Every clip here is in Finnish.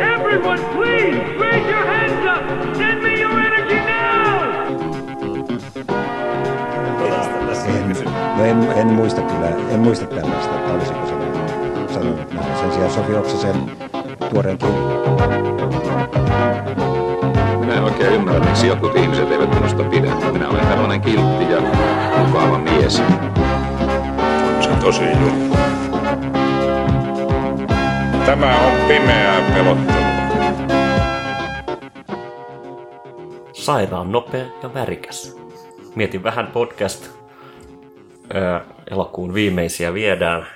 Everyone, please raise your hands up. Send me your energy now. En, no en, en, muista kyllä, en muista tällaista, että näin. Sen sijaan Sofi Oksasen tuoreen Minä en oikein ymmärrä, miksi jotkut ihmiset eivät minusta pidä. Minä olen tällainen kiltti ja mukava mies. Se on tosi juttu. Tämä on pimeää pelottelua. Sairaan nopea ja värikäs. Mietin vähän podcast ää, elokuun viimeisiä viedään.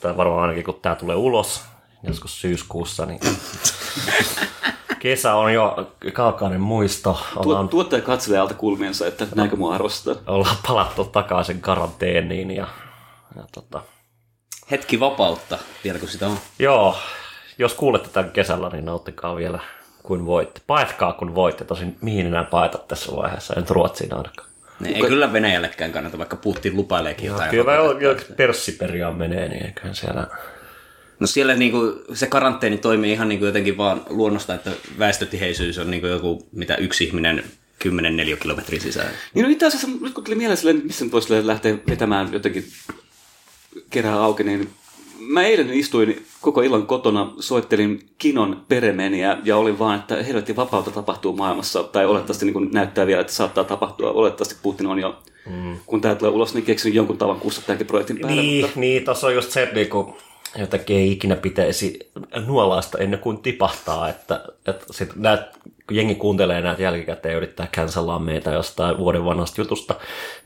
Tai varmaan ainakin kun tämä tulee ulos, joskus syyskuussa, niin kesä on jo kaukainen muisto. Tuo, Ollaan, tuottaja katselee alta kulmiensa, että näinkö mua arvostaa. ollaan palattu takaisin karanteeniin ja, ja tota, Hetki vapautta, vieläkö sitä on? Joo, jos kuulette tämän kesällä, niin nauttikaa vielä kuin voitte. Paetkaa kun voitte. Tosin mihin enää paeta tässä vaiheessa, en Ruotsiin ainakaan. Ne, ei kyllä Venäjällekään kannata, vaikka Putin lupaileekin jotain. Kyllä rokotetta. jo, jo pörssiperiaan menee, niin eiköhän siellä... No siellä niinku, se karanteeni toimii ihan niinku jotenkin vaan luonnosta, että väestötiheisyys on niinku joku, mitä yksi ihminen 10 neliökilometrin sisään. Niin no itse asiassa, nyt kun tuli mieleen silleen, missä nyt voisi lähteä vetämään jotenkin kerää auki, niin mä eilen istuin koko illan kotona, soittelin Kinon peremeniä ja olin vaan, että helvetti vapautta tapahtuu maailmassa, tai olettavasti niin kuin näyttää vielä, että saattaa tapahtua. Olettavasti Putin on jo, mm. kun tämä tulee ulos, niin keksin jonkun tavan kuussa tämänkin projektin päälle. Niin, Mutta, niin tuossa on just se, että niinku, jotenkin ei ikinä pitäisi nuolaista ennen kuin tipahtaa, että, että sit näet, kun jengi kuuntelee näitä jälkikäteen ja yrittää cancellaa meitä jostain vuoden vanhasta jutusta,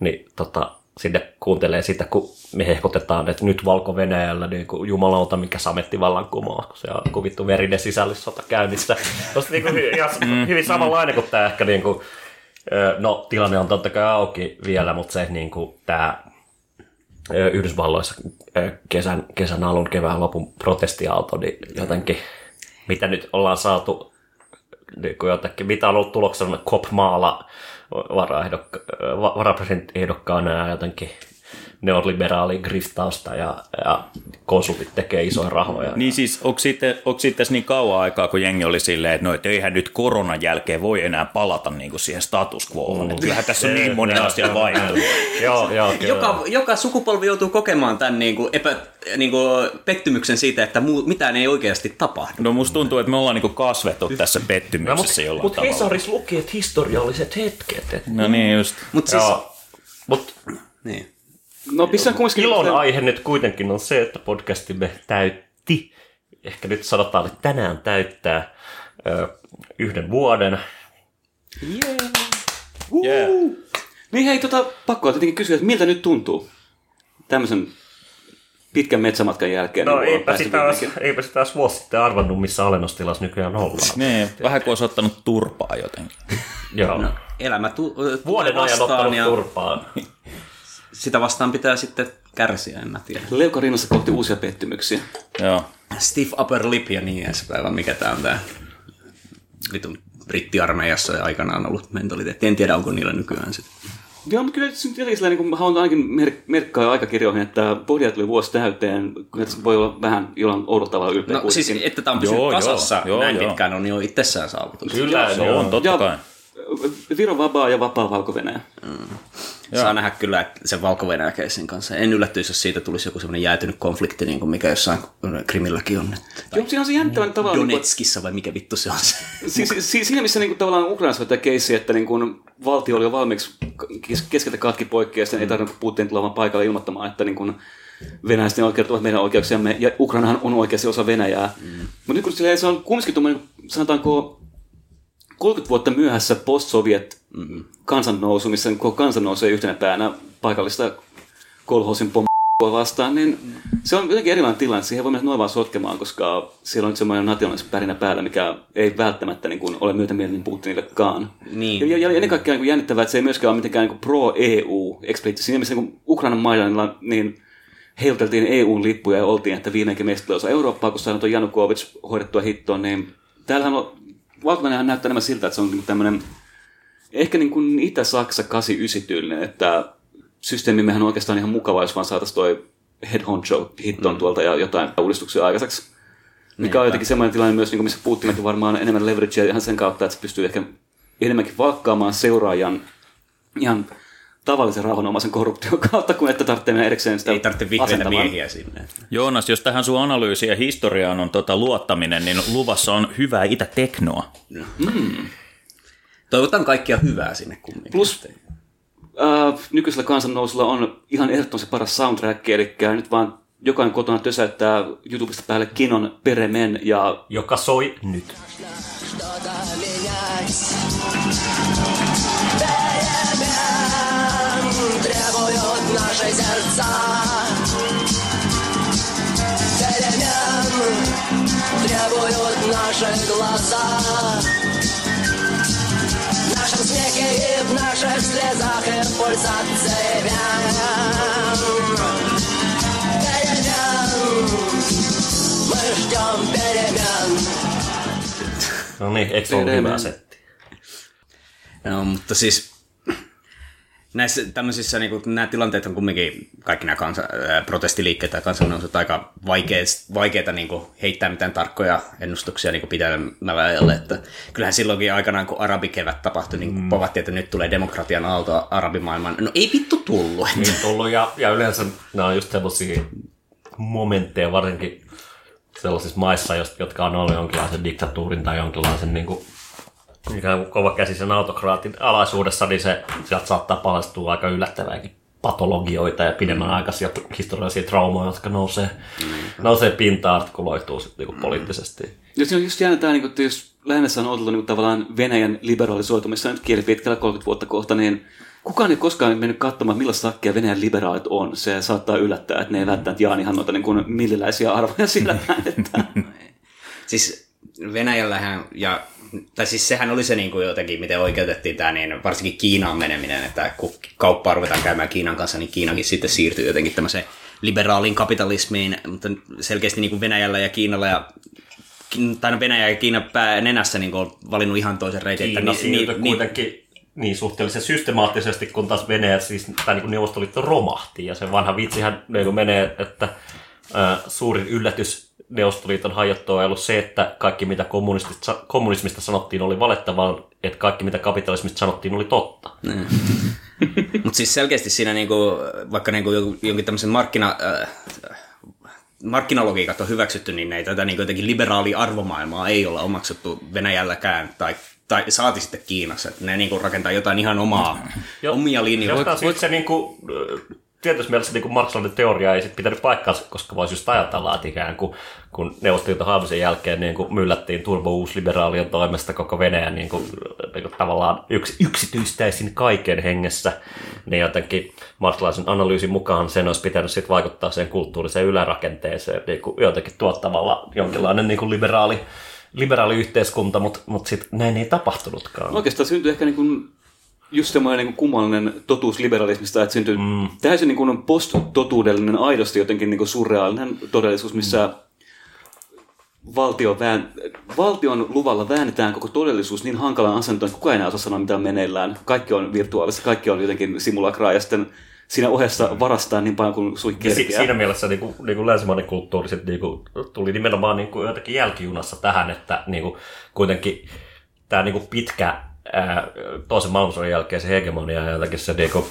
niin tota, sinne kuuntelee sitä, kun me hehkutetaan, että nyt Valko-Venäjällä niin kuin jumalauta, mikä sametti vallankumous, kun se on kuvittu verinen sisällissota käynnissä. Tuosta niin kuin, ihan hyvin samanlainen kuin tämä ehkä, niin kuin, no tilanne on totta kai auki vielä, mutta se niin kuin, tämä Yhdysvalloissa kesän, kesän alun, kevään lopun protestiaalto, niin jotenkin, mitä nyt ollaan saatu, niin kuin jotenkin, mitä on ollut tuloksena Kop-maala varapresidenttiehdokkaana ja jotenkin neoliberaali griftausta ja, ja konsultit tekee isoja rahoja. Niin siis, onko sitten, onko sitten niin kauan aikaa, kun jengi oli silleen, että no, et eihän nyt koronan jälkeen voi enää palata niin kuin siihen status quoon. Mm. Kyllähän tässä on niin moni asia vaihtunut. joo, joo, kyllä. Joka, joka sukupolvi joutuu kokemaan tämän niinku epä, niinku pettymyksen siitä, että muu, mitään ei oikeasti tapahdu. No musta tuntuu, että me ollaan niin kasvettu tässä No, pettymyksessä jollain Mutta tavalla. Hesaris luki, että historialliset hetket. Että, No niin just. Mutta siis. Mut niin. No pissään kumminkin... ilon aihe nyt kuitenkin on se, että podcastimme täytti, ehkä nyt sanotaan, että tänään täyttää ö, yhden vuoden. Yeah. Niin hei, tota, pakko on tietenkin kysyä, että miltä nyt tuntuu tämmöisen pitkän metsämatkan jälkeen? No niin eipä sitä, olisi, eipä sitä olisi vuosi sitten arvannut, missä alennustilassa nykyään ollaan. Niin, vähän kuin olisi ottanut turpaa jotenkin. Joo. No, elämä tu- Vuoden ajan ottanut ja turpaan. sitä vastaan pitää sitten kärsiä, en mä tiedä. Leuka rinnassa kohti uusia pettymyksiä. Joo. Stiff upper lip ja niin edespäin, vai mikä tää on tää vitun brittiarmeijassa ja aikanaan ollut mentaliteetti. En tiedä, onko niillä nykyään sitten. Joo, mutta kyllä se nyt jotenkin sellainen, kun haluan ainakin mer- merkkaa aikakirjoihin, että Bodia tuli vuosi täyteen, kun että voi olla vähän jollain oudolla tavalla ylpeä. No siis, kuitenkin. että tämä on pysynyt Joo, joo, kasassa joo, näin joo. pitkään, on jo itsessään saavutus. Kyllä, Se on, totta Ja- kai. Viron vapaa ja vapaa valko -Venäjä. Saa nähdä kyllä sen valko kanssa. En yllättyisi, jos siitä tulisi joku semmoinen jäätynyt konflikti, niin kuin mikä jossain Krimilläkin on. Joo, siinä on se jännittävän tavalla... niin kuin- Donetskissa vai mikä vittu se on se? Si- si- si- siinä missä niinku tavallaan Ukrainassa tämä keissi, että niinku valtio oli jo valmiiksi kes- keskeltä katki poikki ja sitten ei tarvinnut Putin tulemaan paikalle ilmoittamaan, että niinku venäläisten oikeudet ovat meidän oikeuksiamme ja Ukrainahan on oikeasti osa Venäjää. Mm. Mutta nyt kun se on kumminkin tuommoinen, sanotaanko 30 vuotta myöhässä post-sovjet kansannousu, missä koko kansan nousee yhtenä päänä paikallista kolhosin pomppua vastaan, niin se on jotenkin erilainen tilanne. Siihen ei voi mennä noin vaan sotkemaan, koska siellä on nyt semmoinen nationalistinen pärinä päällä, mikä ei välttämättä niin kuin, ole myötämielinen Putinillekaan. Niin. Ja, ja, ja ennen kaikkea niin jännittävää, että se ei myöskään ole mitenkään niin pro-EU eksplisiittisesti. Siinä missä niin Ukrainan Maidanilla niin heiluteltiin EUn lippuja ja oltiin, että viimeinkin meistä tulee osa Eurooppaa, kun saadaan tuon Janukovic hoidettua hittoon, niin täällähän on, valko näyttää enemmän siltä, että se on niin tämmöinen ehkä niin kuin Itä-Saksa 89 tyylinen, että systeemimmehän on oikeastaan ihan mukava, jos vaan saataisiin toi head honcho hittoon mm. tuolta ja jotain uudistuksia aikaiseksi. Mikä on jotenkin semmoinen tilanne myös, niin kuin missä Putinkin varmaan enemmän leveragea ihan sen kautta, että se pystyy ehkä enemmänkin valkkaamaan seuraajan ihan tavallisen rauhanomaisen korruption kautta, kuin että tarvitsee mennä erikseen sitä Ei tarvitse vihreitä miehiä sinne. Joonas, jos tähän sun analyysiin ja historiaan on tota luottaminen, niin luvassa on hyvää itä-teknoa. Toivotan kaikkia hyvää sinne kumminkin. Plus äh, nykyisellä kansannousulla on ihan ehdottoman se paras soundtrack, eli nyt vaan jokainen kotona tösäyttää YouTubesta päälle Kinon Peremen ja Joka soi nyt. Сердца. Перемен требуют наши глаза. В нашем смехе и в наших слезах и в пульсации вен. Перемен. Мы ждем перемен. No niin, eikö se ollut hyvä setti? No, mutta siis näissä tämmöisissä, niin kuin, nämä tilanteet on kumminkin, kaikki nämä kansa, ää, protestiliikkeet ja kansannousut aika vaikeita niin kuin, heittää mitään tarkkoja ennustuksia niin pitämällä ajalle. Että kyllähän silloinkin aikanaan, kun arabikevät tapahtui, niin mm. povattiin, että nyt tulee demokratian aalto arabimaailman. No ei vittu tullut. Että. Niin tullut ja, ja yleensä nämä on just sellaisia momentteja, varsinkin sellaisissa maissa, jotka on ollut jonkinlaisen diktatuurin tai jonkinlaisen niin kuin, ikään kuin kovakäsisen autokraatin alaisuudessa, niin se sieltä saattaa paljastua aika yllättävääkin patologioita ja pidemmän aikaisia historiallisia traumoja, jotka nousee, nousee pintaan, artikuloituu sitten niin poliittisesti. Siinä on just jännä tämä, niin että jos lännessä on ollut niin tavallaan Venäjän liberalisoitumissa nyt kieli pitkällä 30 vuotta kohta, niin kukaan ei koskaan mennyt katsomaan, millaista takkia Venäjän liberaalit on. Se saattaa yllättää, että ne ei välttämättä jaa ihan noita niin kuin milliläisiä arvoja sillä päätetään. Siis Venäjällähän, ja, tai siis sehän oli se niin kuin jotenkin, miten oikeutettiin tämä, niin varsinkin Kiinaan meneminen, että kun kauppaa ruvetaan käymään Kiinan kanssa, niin Kiinakin sitten siirtyy jotenkin tämmöiseen liberaaliin kapitalismiin, mutta selkeästi niin kuin Venäjällä ja Kiinalla ja tai no Venäjä ja Kiina pää nenässä niin on valinnut ihan toisen reitin. Kiina että siirtyi kuitenkin niin suhteellisen systemaattisesti, kun taas Venäjä, siis, tai niin kuin Neuvostoliitto romahti. Ja se vanha vitsihän niin menee, että ää, suurin yllätys Neuvostoliiton hajottua ei ollut se, että kaikki mitä kommunistista, kommunismista sanottiin oli valettavaa, että kaikki mitä kapitalismista sanottiin oli totta. Mutta siis selkeästi siinä niinku, vaikka niinku joku- jonkin tämmöisen markkina, äh, markkinalogiikat on hyväksytty, niin ei tätä niinku jotenkin liberaalia arvomaailmaa ei olla omaksuttu Venäjälläkään tai, tai saati sitten Kiinassa. Että ne niinku rakentaa jotain ihan omaa, omia linjoja. Jostain syystä se niin kuin, tietysti mielessä niin kuin marksilainen teoria ei sit pitänyt paikkaansa, koska voisi just ajatella, että ikään kuin kun Neuvostoliiton haamisen jälkeen niin kuin myllättiin turbo-uusliberaalien toimesta koko Venäjän niin kuin, niin kuin tavallaan yks, yksityistäisin kaiken hengessä, niin jotenkin marksilaisen analyysin mukaan sen olisi pitänyt sit vaikuttaa sen kulttuuriseen ylärakenteeseen niin kuin jotenkin tuottavalla jonkinlainen niin kuin liberaali, liberaali yhteiskunta, mutta mut sitten näin ei tapahtunutkaan. Oikeastaan syntyi ehkä niin kuin just semmoinen niin kummallinen totuus liberalismista, että syntyi mm. täysin niin kuin post-totuudellinen, aidosti jotenkin niin kuin surreaalinen todellisuus, missä valtio vään, valtion luvalla väännetään koko todellisuus niin hankalaan asentoon, että kukaan ei enää osaa sanoa, mitä on meneillään. Kaikki on virtuaalista, kaikki on jotenkin simulakraa, ja sitten siinä ohessa varastaa niin paljon kuin sui Ja si- siinä mielessä niin kuin, niin kuin länsimainen kulttuuri sit, niin kuin, tuli nimenomaan niin kuin, jotenkin jälkijunassa tähän, että niin kuin, kuitenkin tämä niin kuin pitkä ää, toisen maailmansodan jälkeen se hegemonia ja jotenkin se niin kuin,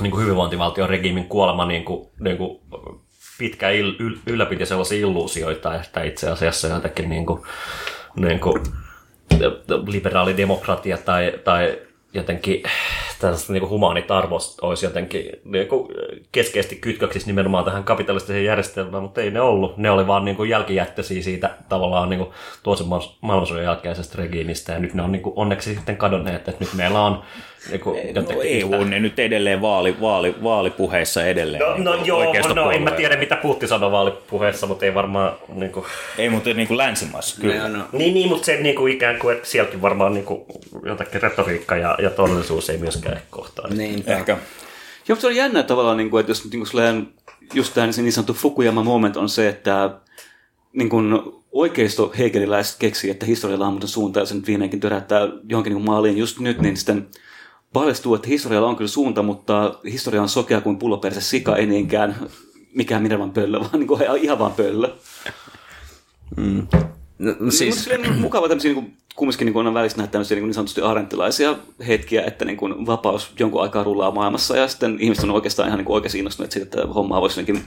niin kuin hyvinvointivaltion regiimin kuolema niin kuin, niin kuin, pitkä il, yl, ylläpiti sellaisia illuusioita, että itse asiassa jotenkin niin kuin, niin kuin, liberaali demokratia tai, tai jotenkin tällaiset niin humaanit arvot olisi jotenkin niin keskeisesti kytköksissä nimenomaan tähän kapitalistiseen järjestelmään, mutta ei ne ollut. Ne oli vaan niin jälkijättöisiä siitä tavallaan niin maailman- maailmansodan jälkeisestä regiimistä, ja nyt ne on niin onneksi sitten kadonneet, että nyt meillä on niin kuin No, EU on ne nyt edelleen vaali, vaali, vaalipuheissa edelleen. No, niin no joo, no en mä tiedä mitä Puhti sanoi vaalipuheessa, mutta ei varmaan... Niin, kuin... Ei, mutta niin kuin länsimaissa, kyllä. Ne on- niin, niin mutta se niin kuin ikään kuin, että sielläkin varmaan niin kuin, jotakin retoriikka ja, ja todellisuus ei myöskään kohtaa. Niinpä. Ehkä. Joo, mutta se on jännä tavallaan, niin kuin, että jos niin kuin, just tämä niin sanottu Fukuyama moment on se, että niin kuin, oikeisto hegeliläiset keksii, että historialla on muuten suunta ja se nyt viimeinkin törättää johonkin niin kuin maaliin just nyt, niin sitten paljastuu, että historialla on kyllä suunta, mutta historia on sokea kuin pulloperse sika, ei niinkään mikään minä vaan pöllö, vaan niin kuin ihan vaan pöllö. No, no Siis... siis, Mutta on mukava tämmöisiä, niin kuin, kumminkin niin on välistä nähdä tämmöisiä niin, niin sanotusti arentilaisia hetkiä, että niin kuin vapaus jonkun aikaa rullaa maailmassa ja sitten ihmiset on oikeastaan ihan niin kuin oikeasti innostuneet siitä, että hommaa voisi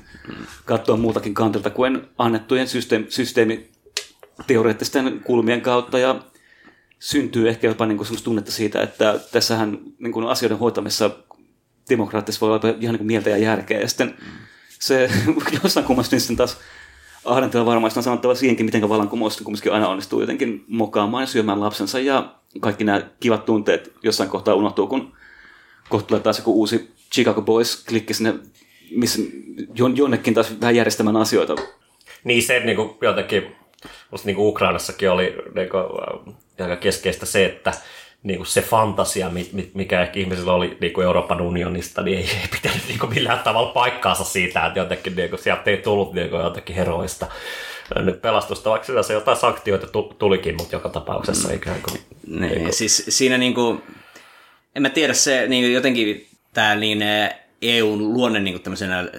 katsoa muutakin kantilta kuin annettujen systeemi, systeemiteoreettisten kulmien kautta ja syntyy ehkä jopa niin kuin semmoista tunnetta siitä, että tässähän niin kuin asioiden hoitamisessa demokraattisesti voi olla ihan niin kuin mieltä ja järkeä ja sitten se jossain kummasta niin sitten taas Ahdentila varmaan on sanottava siihenkin, miten vallankumous kumminkin aina onnistuu jotenkin mokaamaan ja syömään lapsensa ja kaikki nämä kivat tunteet jossain kohtaa unohtuu, kun kohta tulee taas joku uusi Chicago Boys-klikki sinne, missä jon- jonnekin taas vähän järjestämään asioita. Niin se niin kuin, jotenkin, musta niin kuin Ukrainassakin oli niin kuin, äh, aika keskeistä se, että niin kuin se fantasia, mi- mi- mikä ehkä ihmisillä oli niin kuin Euroopan unionista, niin ei, ei pitänyt niin kuin millään tavalla paikkaansa siitä, että jotenkin niin kuin, sieltä ei tullut niin kuin, jotenkin heroista nyt pelastusta, vaikka sillä se jotain sanktioita tu- tulikin, mutta joka tapauksessa ikään kuin. niin, siis siinä niinku, en mä tiedä se niin jotenkin tää niin eh, EUn luonne niin tämmöisenä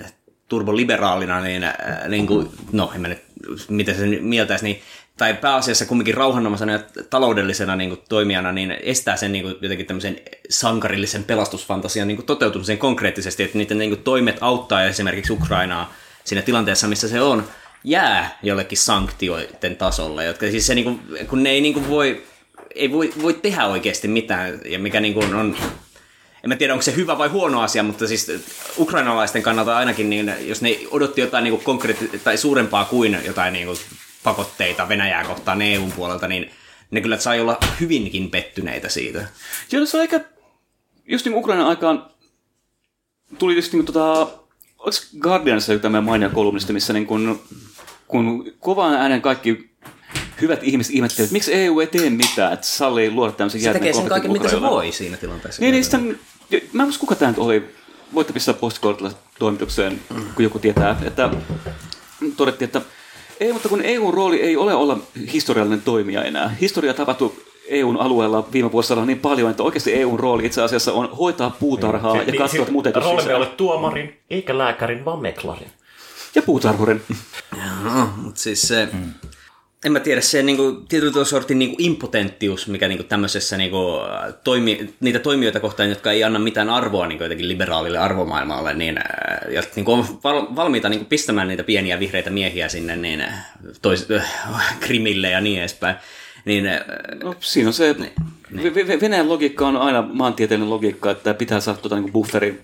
turboliberaalina, niin, eh, niin kuin, no en mä nyt, miten se mieltäisi, niin tai pääasiassa kumminkin rauhanomaisena ja taloudellisena niin kuin, toimijana, niin estää sen niin kuin, jotenkin tämmöisen sankarillisen pelastusfantasian niin kuin, toteutumisen konkreettisesti, että niiden niin kuin, toimet auttaa esimerkiksi Ukrainaa siinä tilanteessa, missä se on, jää jollekin sanktioiden tasolle, jotka siis se, niin kuin, kun ne ei niin kuin, voi, ei voi, voi tehdä oikeasti mitään, ja mikä niin kuin, on en mä tiedä, onko se hyvä vai huono asia, mutta siis ukrainalaisten kannalta ainakin, niin jos ne odotti jotain niin konkreettista tai suurempaa kuin jotain niin kuin pakotteita Venäjää kohtaan EUn puolelta, niin ne kyllä sai olla hyvinkin pettyneitä siitä. Joo, se on aika, just niin Ukrainan aikaan tuli just niin kuin tota, oliko Guardianissa joku tämmöinen mainia kolumnisti, missä niin kuin, kun kovaan äänen kaikki hyvät ihmiset ihmettelevät, että miksi EU ei tee mitään, että sallii luoda tämmöisen Se tekee sen kaiken, mitä se voi siinä tilanteessa. Niin, niin sitten, mä en muista kuka tämä nyt oli, voitte pistää postkortilla toimitukseen, kun joku tietää, että todettiin, että ei, mutta kun EUn rooli ei ole olla historiallinen toimija enää. Historia tapahtui EUn alueella viime vuosilla niin paljon, että oikeasti EUn rooli itse asiassa on hoitaa puutarhaa ja katsoa, että muut ei tule Roolimme sisään. ole tuomarin, eikä lääkärin, vaan meklarin. Ja puutarhurin. No, mutta siis se, mm. En mä tiedä, se niinku, tietyllä sortin niinku impotenttius, mikä niinku tämmöisessä niinku, toimi, niitä toimijoita kohtaan, jotka ei anna mitään arvoa niinku jotenkin liberaalille arvomaailmalle, niin, äh, ja niinku on val, valmiita niinku pistämään niitä pieniä vihreitä miehiä sinne niin, äh, tois, äh, Krimille ja niin edespäin. Niin, äh, No, siinä on se, Ve- Ve- Venäjän logiikka on aina maantieteellinen logiikka, että pitää saada tuota, niin bufferi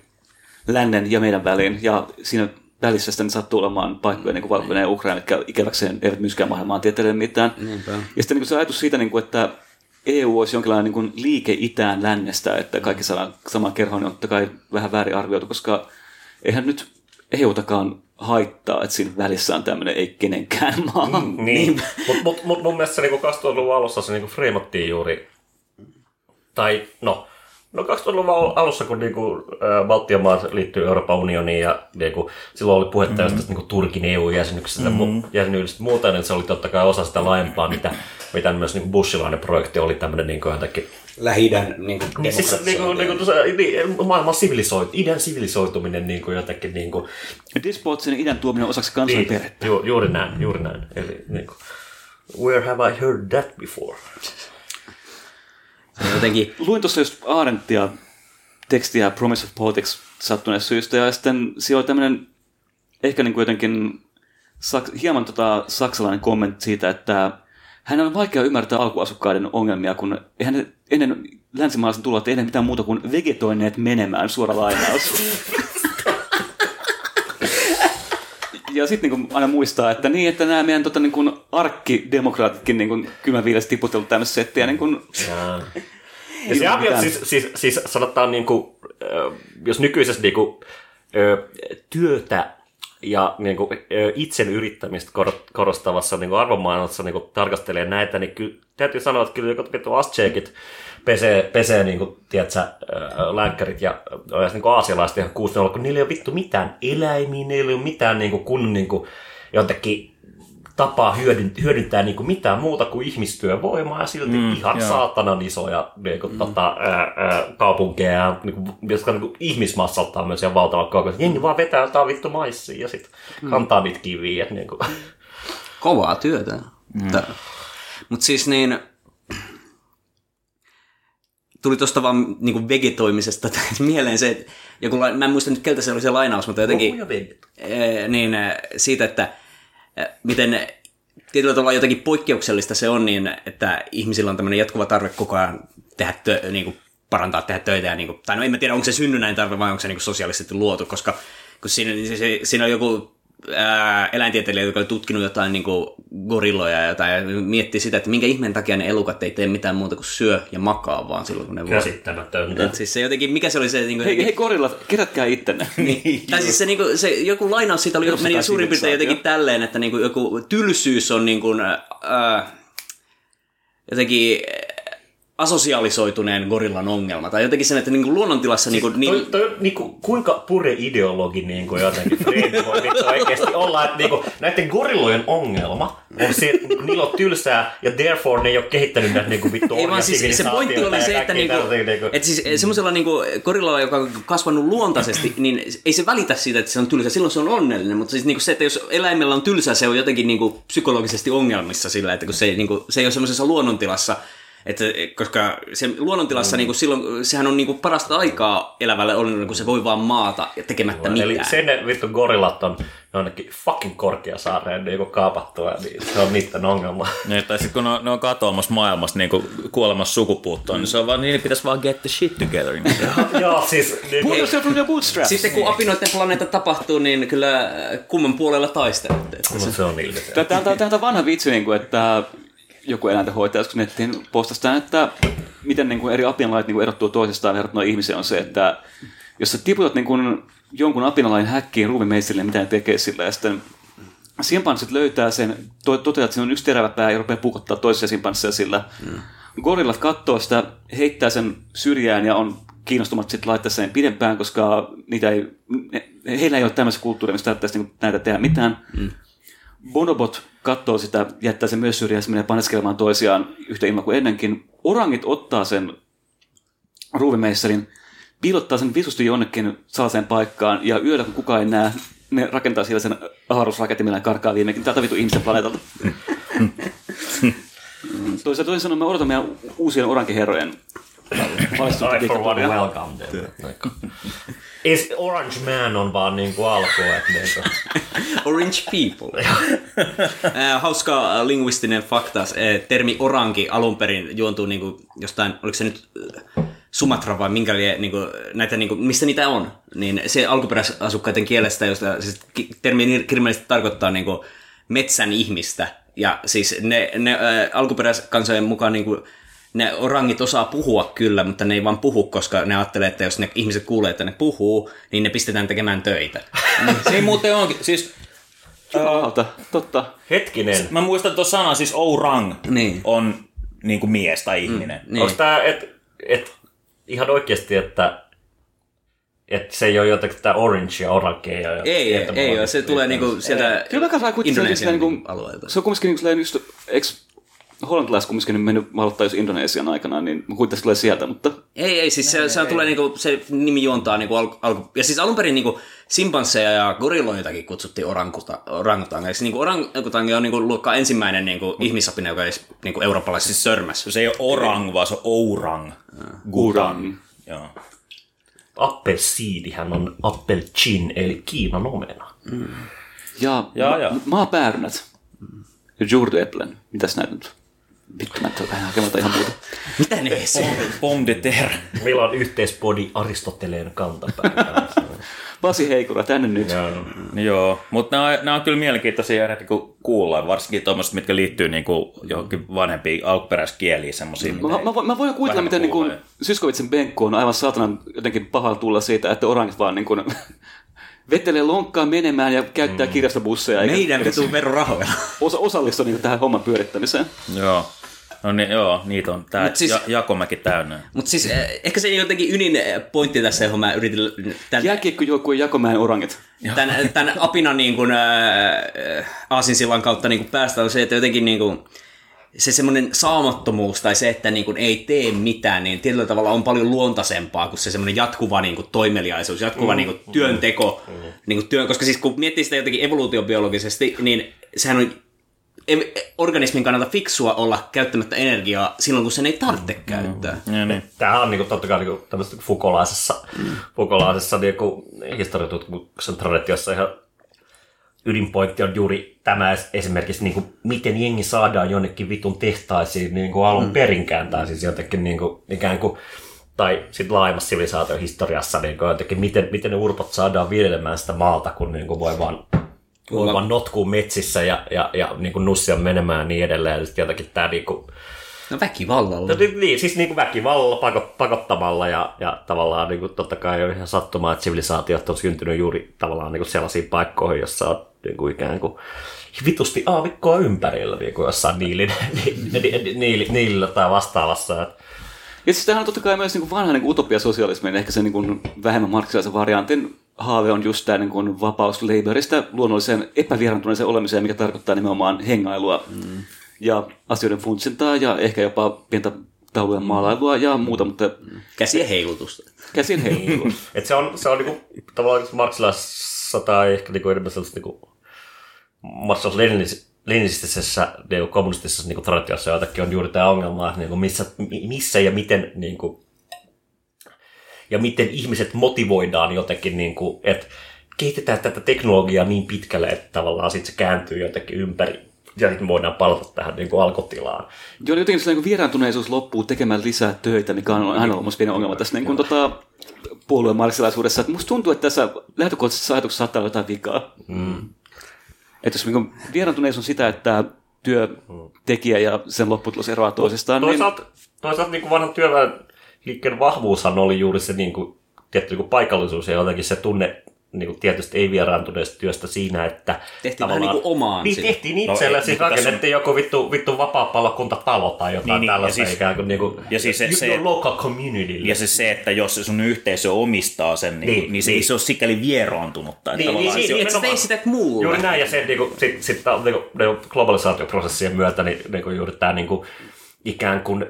lännen ja meidän väliin, ja siinä välissä sitten sattuu olemaan paikkoja niin kuin valko ja Ukraina, jotka ikäväkseen eivät myöskään mahda maantieteellinen mitään. Niinpä. Ja sitten niin kuin se ajatus siitä, niin kuin, että EU olisi jonkinlainen niin kuin liike itään lännestä, että kaikki saadaan samaan kerhoon, niin on totta kai vähän väärin arvioitu, koska eihän nyt EUtakaan haittaa, että siinä välissä on tämmöinen ei kenenkään maa. Niin, mutta mut, mut mun mielestä se niinku 2000-luvun alussa se niinku freimattiin juuri, tai no, no 2000-luvun al- alussa, kun niinku, Baltian maat liittyy Euroopan unioniin ja niinku, silloin oli puhetta mm-hmm. tästä niinku, Turkin EU-jäsenyydestä mm-hmm. jäsenyydestä muuta, niin se oli totta kai osa sitä laajempaa, mitä, mitä myös niinku Bushilainen projekti oli tämmöinen niinku jotenkin Lähi-idän niinku, niin, siis, niinku, niinku, tuossa, niin, maailman sivilisoit, idän sivilisoituminen niinku, jotenkin niinku, Despootisen idän tuominen osaksi kansanperhettä. Ju, juuri näin, juuri näin. Eli niin kuin, where have I heard that before? Jotenkin Luin tuossa just Arendtia tekstiä Promise of Politics sattuneesta syystä, ja sitten siellä oli tämmöinen ehkä niin kuin jotenkin saks, hieman tota, saksalainen kommentti siitä, että hän on vaikea ymmärtää alkuasukkaiden ongelmia, kun eihän ne ennen länsimaalaisen tuloa ei ennen mitään muuta kuin vegetoineet menemään, suora lainaus. Ja sitten niin aina muistaa, että niin, että nämä meidän tota, niin kuin arkkidemokraatitkin niin kylmän viilestä tiputellut tämmöistä settiä. Niin kuin, Ja se mitään. siis, siis, siis sanotaan, niin kuin, jos nykyisessä niin kuin, työtä ja niin kuin, itsen yrittämistä kor- korostavassa niin kuin arvomaailmassa niin kuin, tarkastelee näitä, niin kyllä täytyy sanoa, että kyllä joku vittu astseekit pesee, pesee niin kuin, tiedätkö, länkkärit ja ö, niin aasialaiset ihan 6 kun niillä ei ole vittu mitään eläimiä, niillä ei ole mitään niin kuin, kun niin kuin, jotenkin tapaa hyödyn- hyödyntää niin kuin mitään muuta kuin ihmistyövoimaa ja silti mm, ihan joo. saatanan isoja niin kuin, mm. tota, ää, ää, kaupunkeja, niin kuin, jotka niin kuin, ihmismassaltaan myös ihan valtavan kaukaa. Jengi vaan vetää jotain vittu maissia ja sitten mm. kantaa niitä kiviä. Niin kuin. Kovaa työtä. Mm. Mutta siis niin, tuli tuosta vaan niinku vegetoimisesta mieleen se, että joku, mä en muista nyt keltä se oli se lainaus, mutta jotenkin niin, eh, siitä, että eh, miten tietyllä tavalla jotenkin poikkeuksellista se on, niin että ihmisillä on tämmöinen jatkuva tarve koko ajan tehdä tö, niin kuin parantaa, tehdä töitä. Ja niin kuin, tai no en mä tiedä, onko se synnynnäinen tarve vai onko se niin kuin sosiaalisesti luotu, koska kun siinä, se, siinä on joku ää, eläintieteilijä, joka oli tutkinut jotain niin kuin gorilloja ja jotain, ja miettii sitä, että minkä ihmeen takia ne elukat ei tee mitään muuta kuin syö ja makaa vaan silloin, kun ne voi. Käsittämätöntä. Et Siis se jotenkin, mikä se oli se... Niin kuin, Hei, hei korillat, kerätkää ittenne. niin, tai siis se, niinku, se joku lainaus siitä oli, meni suurin piirtein jotenkin tälleen, että niinku, joku tylsyys on niinku, äh, jotenkin asosiaalisoituneen gorillan ongelma. Tai jotenkin sen, että niinku luonnontilassa... Niinku, Toi, niin, toi, niinku, kuinka pure ideologi niinku, jotenkin voi oikeasti olla, että niinku, näiden gorillojen ongelma on se, että niinku, niillä on tylsää ja therefore ne ei ole kehittänyt näitä niinku, vittu ei vaan siis se pointti oli se, että, niinku, että siis semmoisella niinku gorillalla, joka on kasvanut luontaisesti, niin ei se välitä siitä, että se on tylsä. Silloin se on onnellinen, mutta siis niinku se, että jos eläimellä on tylsä, se on jotenkin niinku psykologisesti ongelmissa sillä, että kun se, ei, niinku, se ei ole semmoisessa luonnontilassa, että, koska se luonnontilassa mm. niinku, silloin, sehän on niinku parasta aikaa elävälle onnellinen, kun se voi vaan maata ja tekemättä mitään. Eli sen ne vittu gorillat on jonnekin fucking korkeasaareen niinku kaapattua, niin se on niiden ongelma. Niin, tai sitten kun ne on, ne on katoamassa maailmassa niin kuolemassa sukupuuttoon, niin se on vaan, niin pitäisi vaan get the shit together. Joo, siis... Pull yourself from your bootstraps. Sitten kun apinoiden planeetta tapahtuu, niin kyllä kumman puolella taistelette. Että se- on ilmeisesti. Tämä on vanha vitsi, niin kuin, että joku eläintenhoitaja joskus nettiin postasi tämän, että miten niin kuin eri apinalait niin kuin erottuu toisistaan verrattuna ihmiseen on se, että jos sä tiputat niin kuin jonkun apinalain häkkiin ruumimeisille, mitä ne tekee sillä, ja sitten simpanssit löytää sen, to, toteaa, että siinä on yksi terävä pää ja rupeaa pukottaa toisia simpansseja sillä. Mm. Gorillat katsoo sitä, heittää sen syrjään ja on kiinnostumat sitten laittaa sen pidempään, koska niitä ei, ne, heillä ei ole tämmöistä kulttuuria, mistä tarvitsisi niin näitä tehdä mitään. Mm. Bonobot katsoo sitä, jättää sen myös syrjään, se menee paneskelemaan toisiaan yhtä ilman kuin ennenkin. Orangit ottaa sen ruuvimeisselin, piilottaa sen visusti jonnekin salaiseen paikkaan, ja yöllä kun kukaan ei näe, ne rakentaa siellä sen avaruusraketin, millä karkaa viimeinkin tältä vitu ihmisen planeetalta. Toisin toisin sanoen me odotamme meidän uusien orankiherrojen I for one welcome them. Is Orange Man on vaan niinku alku, että niinku. Orange people. Äh, Hauska äh, linguistinen fakta. Äh, Termi oranki alun perin juontuu niinku jostain, oliko se nyt Sumatra vai minkä lie, niinku, näitä, niinku, mistä niitä on, niin se alkuperäisasukkaiden kielestä, josta siis termi niin kirjaimellisesti tarkoittaa niinku, metsän ihmistä. Ja siis ne, ne äh, alkuperäiskansojen mukaan niinku, ne orangit osaa puhua kyllä, mutta ne ei vaan puhu, koska ne ajattelee, että jos ne ihmiset kuulee, että ne puhuu, niin ne pistetään tekemään töitä. Se muuten onkin, siis Jumalauta, totta. Hetkinen. mä muistan tuon sanan, siis orang Niin. on niin kuin mies tai ihminen. Niin. Onko tää, et, et, ihan oikeasti, että et se ei ole jotenkin tää orange ja orange ja Ei, ei, ei ole. Se tulee niinku sieltä Kyllä mä kanssa kuitenkin niin kuin, niinku alueelta. se on kumminkin niin kuin, just, eikö hollantilaiset kumminkin mennyt valottaa jos Indonesian aikana, niin mä kuitenkin tulee sieltä, mutta Ei, ei, siis se, se tulee niinku, se nimi juontaa niinku alku, alku, ja siis alun perin niinku simpansseja ja gorilloitakin kutsuttiin oranguta, orangutangeiksi. Niinku orangutange on niinku luokka ensimmäinen niinku ihmisapina, joka edes niinku eurooppalaisessa sörmässä. Se ei ole orang, vaan se on ourang. Guran. Joo. Appelsiidihän on appelchin, eli Kiinan omena. Ja, Ja, ja. ma- maapäärynät. Ja jordäpplen. Mitäs näitä nyt? Vittu, mä en vähän hakemalta ihan muuta. Mitä ne? Pom de terre. Meillä on yhteispodi Aristoteleen kantapää. Pasi Heikura, tänne nyt. Joo, mutta nämä, on- nämä on kyllä mielenkiintoisia eri niinku kuulla, varsinkin tuommoiset, mitkä liittyy niinku johonkin vanhempiin alkuperäiskieliin semmoisiin. Mä, mä, voin- mä voin kuvitella, miten niin kuin, kuulee. Syskovitsen Benkku on aivan saatanan jotenkin pahalla tulla siitä, että orangit vaan niin kuin, vetelee lonkkaa menemään ja käyttää mm. kirjastobusseja. eikä Meidän edes vitu verorahoilla. Osa, osallistua niin tähän homman pyörittämiseen. Joo. No niin, joo, niitä on. Tää Mut siis- ja, Jakomäki täynnä. Mutta siis eh, ehkä se jotenkin ydin eh, pointti tässä, johon mä yritin tämän, Jääkiekkojoukkueen Jakomäen orangit. tämän, tämän apinan niin kuin, äh, aasinsillan kautta niin kuin päästä on se, että jotenkin niin kuin, se semmoinen saamattomuus tai se, että niin kuin ei tee mitään, niin tietyllä tavalla on paljon luontaisempaa kuin se semmoinen jatkuva niin kuin toimeliaisuus, jatkuva mm, niin kuin työnteko. Mm. Niin kuin työn, koska siis kun miettii sitä jotenkin evoluutiobiologisesti, niin sehän on organismin kannalta fiksua olla käyttämättä energiaa silloin, kun sen ei tarvitse käyttää. Ja niin. Tämähän on niinku, totta kai niinku, tämmöisessä fukolaisessa, mm. fukolaisessa niinku, historiatutkimuksen traditiossa ihan ydinpointti on juuri tämä es- esimerkiksi, niinku, miten jengi saadaan jonnekin vitun tehtaisiin niinku alun mm. perinkään, tai siis jotenkin niinku, ikään kuin, tai sitten laajemmassa sivilisaation historiassa, niin jotenkin, miten, miten ne urpot saadaan viljelemään sitä maalta, kun niin kuin voi vaan vaan notkuu metsissä ja, ja, ja niin kuin nussia menemään ja niin edelleen. Ja sitten jotenkin tämä niin kuin, No väkivallalla. No, niin, siis niin kuin väkivallalla pako, pakottamalla ja, ja tavallaan niin kuin, totta kai on ihan sattumaa, että sivilisaatiot on syntynyt juuri tavallaan niin kuin sellaisiin paikkoihin, jossa on niin kuin ikään kuin vitusti aavikkoa ympärillä, niin kuin jossain niilin, ni, ni, niili, niilillä tai vastaavassa. Että Ja siis tämähän on totta kai myös niin vanha niin utopiasosialismi, ehkä se niin kuin vähemmän marksilaisen variantin haave on just tämä niin kuin vapaus laborista luonnolliseen epävierantuneeseen olemiseen, mikä tarkoittaa nimenomaan hengailua mm. ja asioiden funtsintaa ja ehkä jopa pientä taulujen maalailua ja muuta, mutta Käsien heilutusta. käsin heilua. Et se on, se on niinku, tavallaan marksilaisessa tai ehkä niinku enemmän sellaisessa niinku, marksilais-leninistisessä niinku, kommunistisessa niinku, traditiossa jotakin on juuri tämä ongelma, että niinku, missä, mi- missä ja miten niinku, ja miten ihmiset motivoidaan jotenkin, niinku, että kehitetään tätä teknologiaa niin pitkälle, että tavallaan sitten se kääntyy jotenkin ympäri ja sitten voidaan palata tähän niin kuin alkotilaan. Joo, jotenkin se niin vieraantuneisuus loppuu tekemään lisää töitä, mikä on aina ollut pieni ongelma tässä niin kuin, tota, puolueen marksilaisuudessa. Musta tuntuu, että tässä lähtökohtaisessa ajatuksessa saattaa olla jotain vikaa. Mm. Että jos niin vieraantuneisuus on sitä, että työtekijä ja sen lopputulos eroaa toisistaan, niin Toisaalta, toisaalta niin kuin vanhan työväen liikkeen vahvuushan oli juuri se niin kuin, tietty niin kuin paikallisuus ja jotenkin se tunne niin kuin tietysti ei vieraantuneesta työstä siinä, että Tehtiin vähän niin kuin omaan Niin tehtiin No, itselle, ei, siis mutta tässä on- rakennettiin joku vittu, vittu vapaa-palokuntatalo tai jotain Niin, niin, ja tällaista siis- ikään kuin, niin kuin ja siis se- se- local community. Ja se, se, että jos se sun yhteisö omistaa sen, niin, Niin, niin, niin se niin. ei se ole sikäli vieraantunutta. Että Niin, tavallaan niin, se- niin, Että teit sitä muulle. Juuri näin, ja se niinku, sit, sit, niin niinku, globalisaatioprosessien myötä niin, niinku, juuri tämä niinku, ikään kuin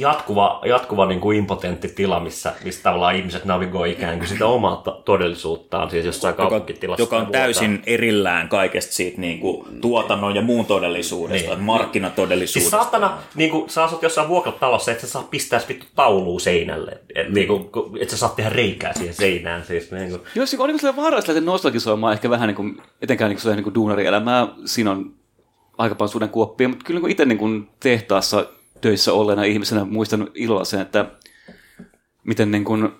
jatkuva, jatkuva niin kuin impotentti tila, missä, missä tavallaan ihmiset navigoi ikään kuin sitä omaa to- todellisuuttaan, siis jossain joka, kaupunkitilassa. joka on muuta. täysin erillään kaikesta siitä niin kuin, tuotannon ja muun todellisuudesta, Niin. niin. markkinatodellisuudesta. Siis saatana, niin kuin, sä asut jossain vuokratalossa, et sä saa pistää vittu taulua seinälle. Et, niin kuin, et sä saa tehdä reikää siihen seinään. Siis, niin kuin. Jos on niin sellainen vaarallista lähteä nostalgisoimaan ehkä vähän niin kuin, etenkään niin kuin, niin kuin duunarielämää, siinä on aika paljon suuden kuoppia, mutta kyllä niin itse niin kuin tehtaassa töissä olleena ihmisenä muistan ilolla sen, että miten niin kuin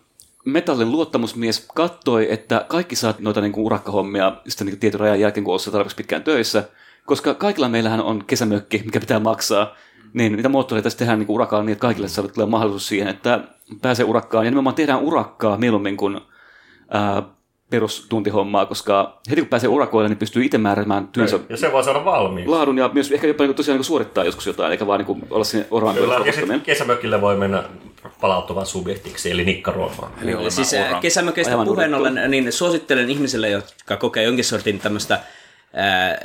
metallin luottamusmies kattoi, että kaikki saa noita niin kuin urakkahommia sitten niin tietyn rajan jälkeen, kun on tarpeeksi pitkään töissä, koska kaikilla meillähän on kesämökki, mikä pitää maksaa, niin mitä moottoreita tässä tehdään niin kuin urakkaan niin, että kaikille saa tulee mahdollisuus siihen, että pääsee urakkaan. Ja nimenomaan tehdään urakkaa mieluummin kuin ää, perustuntihommaa, koska heti kun pääsee urakoille, niin pystyy itse määräämään työnsä Ja se voi saada valmiiksi. laadun ja myös ehkä jopa niin tosiaan niin suorittaa joskus jotain, eikä vaan niin kuin olla sinne oraan Kyllä, ja sitten kesämökille voi mennä palautuvan subjektiksi, eli nikkaruomaan. Joo, siis äh, kesämökeistä Aivan puheen ollen, niin suosittelen ihmisille, jotka kokee jonkin sortin tämmöistä ää,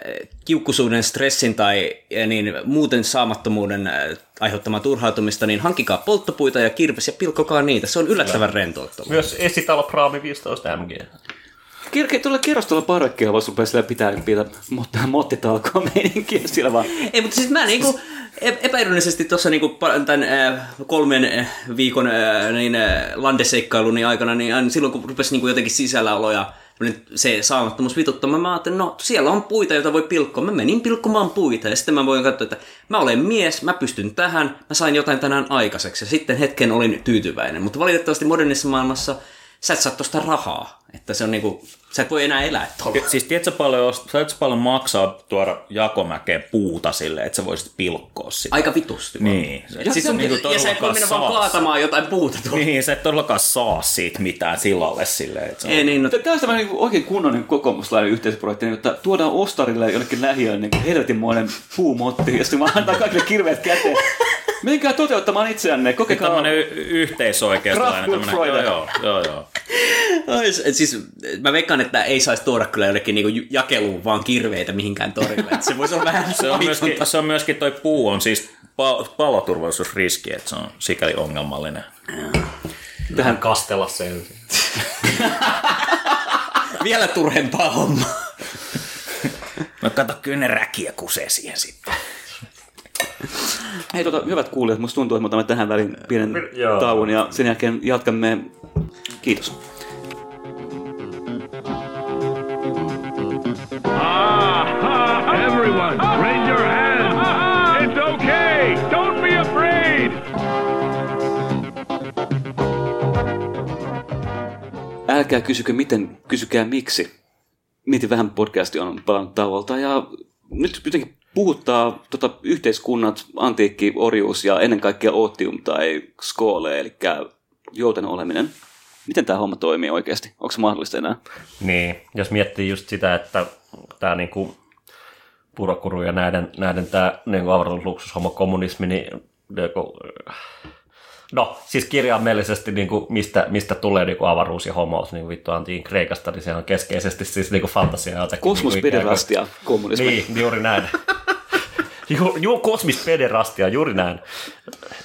kiukkuisuuden, stressin tai niin muuten saamattomuuden aiheuttamaa turhautumista, niin hankkikaa polttopuita ja kirves ja pilkkokaa niitä. Se on yllättävän rentouttavaa. Myös esitalo Praami 15 MG. Kirke, tuolla kerrostolla parvekkeella voisi rupea sillä pitää pitää mot- mottitalkoa meininkiä siellä vaan. Ei, mutta siis mä niinku ep- epäironisesti tuossa niinku tämän äh, kolmen äh, viikon niin, äh, landeseikkailuni aikana, niin aina silloin kun rupesi niinku jotenkin sisälläolo ja se saamattomuus vituttamaan, mä ajattelin, no siellä on puita, joita voi pilkkoa. Mä menin pilkkomaan puita ja sitten mä voin katsoa, että mä olen mies, mä pystyn tähän, mä sain jotain tänään aikaiseksi ja sitten hetken olin tyytyväinen. Mutta valitettavasti modernissa maailmassa sä et saa tosta rahaa, että se on niinku, sä et voi enää elää tuolla. Siis tiedätkö paljon, saatko paljon maksaa tuoda jakomäkeen puuta sille, että sä voisit pilkkoa sitä? Aika vitusti. Niin. Ja, siis on, Niinku ja sä et voi mennä vaan kaatamaan jotain puuta tuolla. Niin, sä et todellakaan saa siitä mitään tilalle silleen. Että se on... Ei niin, no, Tämä on tämmöinen niin oikein kunnon niin kokoomuslainen yhteisprojekti, niin, että tuodaan ostarille jollekin lähiöön niin helvetinmoinen puumotti, ja sitten vaan antaa kaikille kirveet käteen. Menkää toteuttamaan itseänne, kokekaa. Tämmöinen y- yhteisoikeistolainen. Kraftwerk tämmönen- Freude. Joo, joo, joo. Ois, et siis, mä veikkaan, että ei saisi tuoda kyllä jollekin niinku jakeluun vaan kirveitä mihinkään torille. Et se voisi olla vähän Se on, myöskin, se on myöskin toi puu on siis pa- paloturvallisuusriski, että se on sikäli ongelmallinen. Tähän kastella se ensin. Vielä turhempaa hommaa. No kato, kyllä ne räkiä kusee siihen sitten. Hei, tota, hyvät kuulijat, musta tuntuu, että me otamme tähän väliin pienen Joo. tauon ja sen jälkeen jatkamme. Kiitos. Ah, everyone, raise your hands. It's okay. Don't be afraid. Älkää kysykö miten, kysykää miksi. Mietin vähän podcasti on palannut tauolta ja nyt jotenkin puhuttaa tota, yhteiskunnat, antiikki, orjuus ja ennen kaikkea ootium tai skole, eli jouten oleminen. Miten tämä homma toimii oikeasti? Onko se mahdollista enää? Niin, jos miettii just sitä, että tämä niinku purokuru ja näiden, näiden tämä niinku avaruusluksushomo kommunismi, niin niinku, no siis kirjaimellisesti niinku, mistä, mistä tulee niinku avaruus ja homous, niin vittu antiin Kreikasta, niin se on keskeisesti siis niinku fantasia. jotenkin Kosmospederastia, kommunismi. Niin, juuri näin. Ju, ju, kosmispederastia, juuri näin.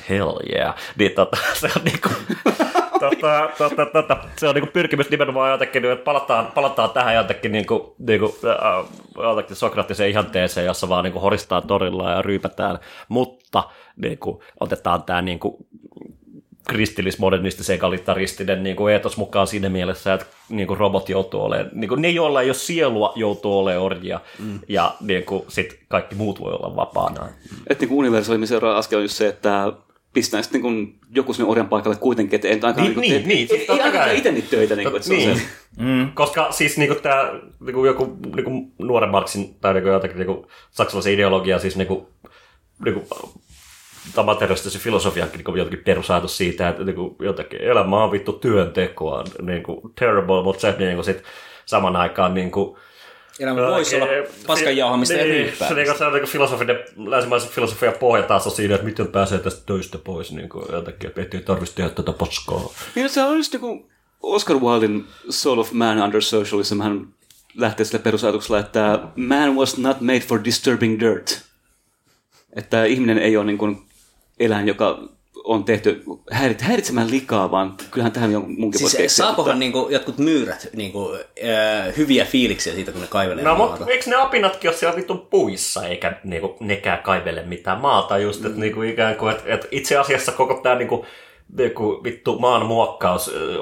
Hell yeah. Niin, tota, se on niinku, tota, tota, tota, se on niinku pyrkimys nimenomaan jotenkin, että palataan, palataan tähän jotenkin, niinku, niinku, äh, jotenkin Sokraattiseen ihanteeseen, jossa vaan niinku horistaa torilla ja ryypätään, mutta niinku, otetaan tämä niinku, kristillismodernistisen egalitaristinen niin kuin eetos mukaan siinä mielessä, että niin kuin robot joutuu olemaan, niin kuin ne joilla ei ole sielua joutuu olemaan orjia mm. ja niin kuin, sit kaikki muut voi olla vapaana. Että niin universalimin seuraava askel on just se, että pistää sitten niin joku sinne orjan paikalle kuitenkin, että ei nyt ainakaan Niin, niin, niin, niin, siis ei, ei totta ainakaan kai. itse niitä töitä, niin kuin, että se on niin. se. Mm. Koska siis niinku tämä niinku joku niinku nuoren Marxin tai niinku jotakin niinku saksalaisen ideologia, siis niinku, niinku tai materialistisen filosofiankin niin jotenkin perusajatus siitä, että niin jotenkin elämä on vittu työntekoa, niin kuin terrible, mutta se niin kuin sit saman aikaan niin kuin, Elämä voisi olla paskan jauhamista ja niin, ryyppäämistä. se, niin kuin, se on niin filosofinen, länsimaisen filosofian pohja taas on siinä, että miten pääsee tästä töistä pois, niin kuin, jotenkin, että ei tarvitsisi tehdä tätä paskaa. Niin se on just niin Oscar Wildein Soul of Man Under Socialism, hän lähtee sille perusajatuksella, että man was not made for disturbing dirt. Että ihminen ei ole niin kuin eläin, joka on tehty häirit, häiritsemään likaa, vaan kyllähän tähän jonkun munkin Siis voisi keksiä. saakohan niinku jotkut myyrät niinku, äh, hyviä fiiliksiä siitä, kun ne kaivelee No, maata? mutta eikö ne apinatkin ole siellä vitun puissa, eikä niinku, nekään kaivele mitään maata just, että niinku, ikään kuin, että, että itse asiassa koko tämä niinku, niinku, vittu maan muokkaus, ö,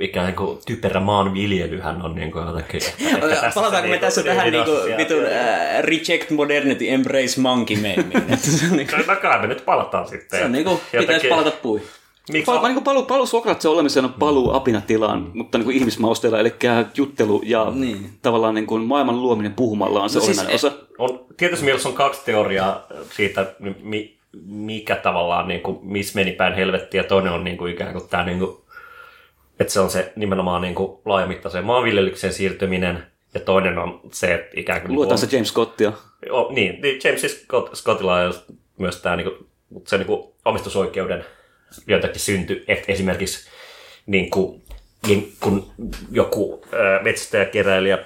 ikään kuin typerä maanviljelyhän on niinku jotenkin... ehkä tässä Palataanko me tässä tähän niinku ydinasia. vitun äh, reject modernity, embrace monkey meemiin? Niinku, No kai me nyt palataan sitten. se on niinku pitäisi Jotenkin- palata puihin. Miksi Pal- niin kuin paluu, paluu Sokratsen olemiseen on paluu apinatilaan, mutta niin kuin ihmismausteella, eli juttelu ja Niin. tavallaan niin kuin maailman luominen puhumalla on se No siis olennainen osa. on, tietysti mielessä on kaksi teoriaa siitä, mi, mikä tavallaan, niin kuin, missä meni päin helvettiä. Toinen on niin kuin, ikään kuin tämä, niin kuin, että se on se nimenomaan niin kuin, laajamittaiseen maanviljelykseen siirtyminen. Ja toinen on se, että ikään kuin... Luetaan niin se James Scottia. O, niin, niin James Scott, Scottilla on myös tämä niin se niin kuin, omistusoikeuden jotenkin synty, että esimerkiksi niin kuin, niin kun joku metsästäjäkeräilijä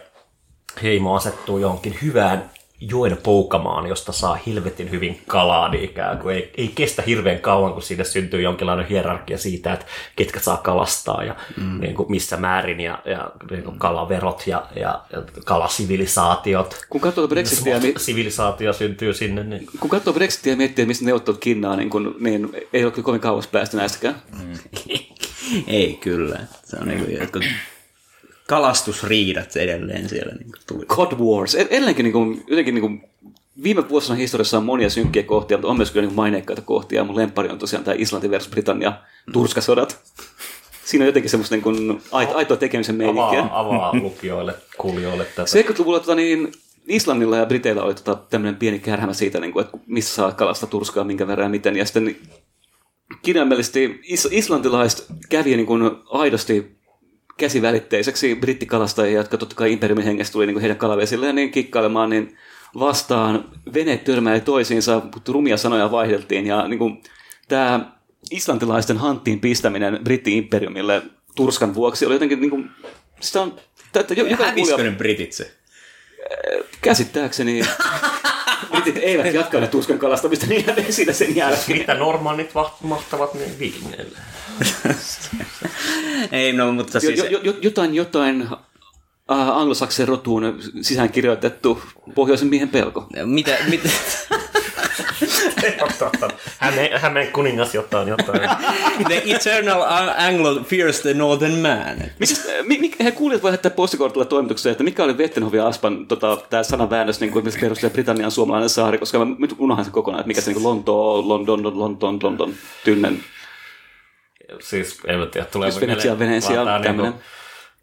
heimo asettuu johonkin hyvään joen poukamaan, josta saa helvetin hyvin kalaa, niin ikään kuin ei, ei kestä hirveän kauan, kun siitä syntyy jonkinlainen hierarkia siitä, että ketkä saa kalastaa ja mm. niin kuin missä määrin ja, ja niin kuin kalaverot ja, ja, ja kalasivilisaatiot. Kun katsoo Brexitia, mi- Sivilisaatio syntyy sinne, niin kun katsoo Brexitia ja miettii, mistä neuvottelut kinnaa, niin, kun, niin ei ole kyllä kovin kauas päästä näistäkään. Ei kyllä. Se on niinku jotkut kalastusriidat edelleen siellä niinku tuli. God Wars. Ed- Edelleenkin niin kuin, jotenkin niin kuin, viime vuosina historiassa on monia synkkiä kohtia, mutta on myös kyllä niin kuin maineikkaita kohtia. Mun lempari on tosiaan tämä Islanti versus Britannia turskasodat. Siinä on jotenkin semmoista niin kuin, aito, aitoa tekemisen meininkiä. avaa, avaa lukijoille, kuulijoille tätä. 70-luvulla tota, niin Islannilla ja Briteillä oli tota, tämmöinen pieni kärhämä siitä, niin kuin, että missä saa kalasta turskaa, minkä verran ja miten. Ja sitten kirjaimellisesti is- islantilaiset kävi niin kuin, aidosti käsivälitteiseksi brittikalastajia, jotka totta kai imperiumin hengessä tuli niin heidän kalavesilleen niin kikkailemaan, niin vastaan veneet törmäili toisiinsa, mutta rumia sanoja vaihdeltiin ja niin kuin, tämä islantilaisten hanttiin pistäminen britti-imperiumille Turskan vuoksi oli jotenkin niin kuin, sitä on, että jo- Hävisikö ne britit se? käsittääkseni britit eivät jatkaneet Turskan kalastamista niin esillä sen jälkeen. Mitä normaalit mahtavat ne vikingeille? Ei, no, mutta siis... jo, jo, jotain, jotain äh, anglosaksen rotuun sisään kirjoitettu pohjoisen miehen pelko. Mitä, mitä. Hämeen, Hämeen kuningas jotain, jotain. the eternal Anglo fears the northern man. Mikäs, mi, mi, he kuulijat voi lähettää postikortilla toimitukseen, että mikä oli Vettenhovi ja Aspan tota, tämä sanaväännös, niin kuin esimerkiksi perustaja Britannian suomalainen saari, koska mä nyt unohan sen kokonaan, että mikä se niin Lontoo, London, London, London, London, Tynnen. siis en mä tiedä, tulee Jos Venetsia, Venesia, vaan tää tämmönen. niinku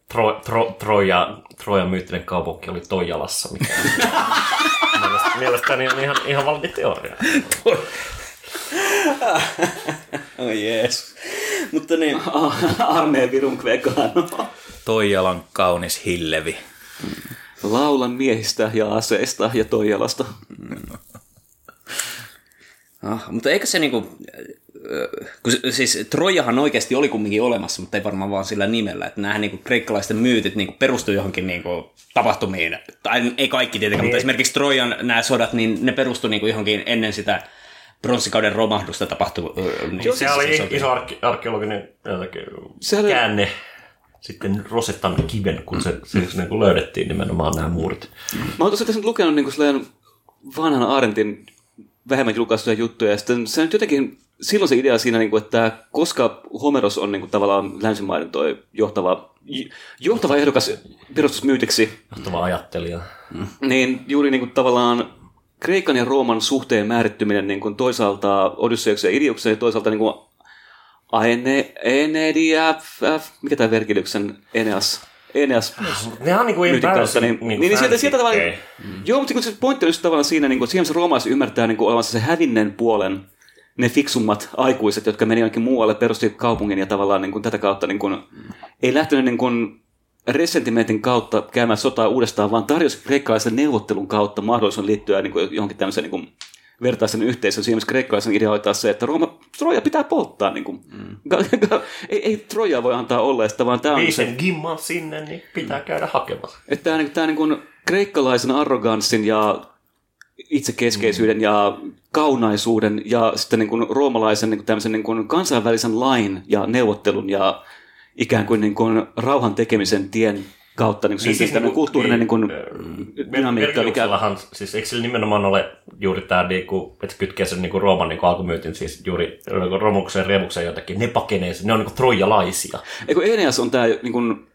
Tro, tro, Troja, Trojan myyttinen kaupunki oli Toijalassa, mikä mielestäni, mielestäni on ihan, ihan validi teoria. Oh jees. Mutta niin, Armeen virun. Toijalan kaunis hillevi. Laulan miehistä ja aseista ja Toijalasta. ah, mutta eikö se niinku, kun se- siis Trojahan oikeasti oli kumminkin olemassa, mutta ei varmaan vaan sillä nimellä, että nämä niinku kreikkalaisten myytit niinku perustuu johonkin niinku tapahtumiin, tai ei kaikki tietenkään, mutta esimerkiksi Trojan nämä sodat, niin ne perustuu niinku johonkin ennen sitä pronssikauden romahdusta tapahtui. Niin Se oli iso arke, arkeologinen jotenkin Sehän oli- käänne sitten Rosettan kiven, kun se, se, se niin löydettiin nimenomaan nämä muurit. Mä oon tosiaan tässä nyt lukenut niin kuin vanhan Arentin vähemmän julkaistuja juttuja, ja sitten se nyt jotenkin, silloin se idea siinä, niin kuin, että koska Homeros on niin kuin, tavallaan länsimaiden toi johtava, johtava ehdokas perustusmyytiksi, Johtava ajattelija. niin juuri niin kuin, tavallaan Kreikan ja Rooman suhteen määrittyminen niin kuin toisaalta Odysseuksen ja Idiuksen ja toisaalta niin kuin Aene, Enedia, F, mikä tämä Vergiliuksen Eneas, Eneas Ne on niin kuin myytin kautta, niin, niin, niin, sieltä, sieltä tavallaan, fanfic. joo, mutta se pointti on just tavallaan siinä, niin kuin, että siinä se roomalaiset ymmärtää niin kuin, olevansa se hävinnen puolen, ne fiksummat aikuiset, jotka meni jonnekin muualle, perusti kaupungin ja tavallaan niin kuin, tätä kautta niin kuin, ei lähtenyt niin kuin, resentimentin kautta käymään sotaa uudestaan, vaan tarjosi kreikkalaisen neuvottelun kautta mahdollisuuden liittyä niin kuin, johonkin tämmöiseen niin kuin, vertaisen yhteisön. Siinä kreikkalaisen taas se, että Rooma, Troja pitää polttaa. Niin kuin. Mm. ei, ei Troja voi antaa olleesta, vaan tämä on se, Viisen gimman sinne, niin pitää käydä hakemassa. että tämä, tämä niin kuin kreikkalaisen arroganssin ja itsekeskeisyyden ja kaunaisuuden ja sitten niin kuin roomalaisen niin kuin tämmöisen niin kuin kansainvälisen lain ja neuvottelun ja ikään kuin, niin kuin rauhan tekemisen tien kautta niin niin siis tämmöinen kulttuurinen niin kuin, dynamiikka, mikä siis eikö sillä nimenomaan ole juuri tämä, niinku, että kytkee sen niinku Rooman niinku alkumyytin, siis juuri niinku Romuksen Remuksen jotakin, ne pakenee, ne on niinku trojalaisia. Eikö Eneas on tämä niin kuin,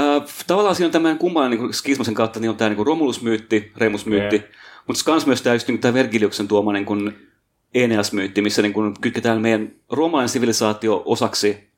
äh, tavallaan siinä on tämmöinen kummallinen niin skismasen kautta, niin on tämä niin Romulus-myytti, Remus-myytti, Jep. Mutta kans myös tämä, niin Vergiliuksen tuoma niin Eneas-myytti, missä niin kytketään meidän roomalainen sivilisaatio osaksi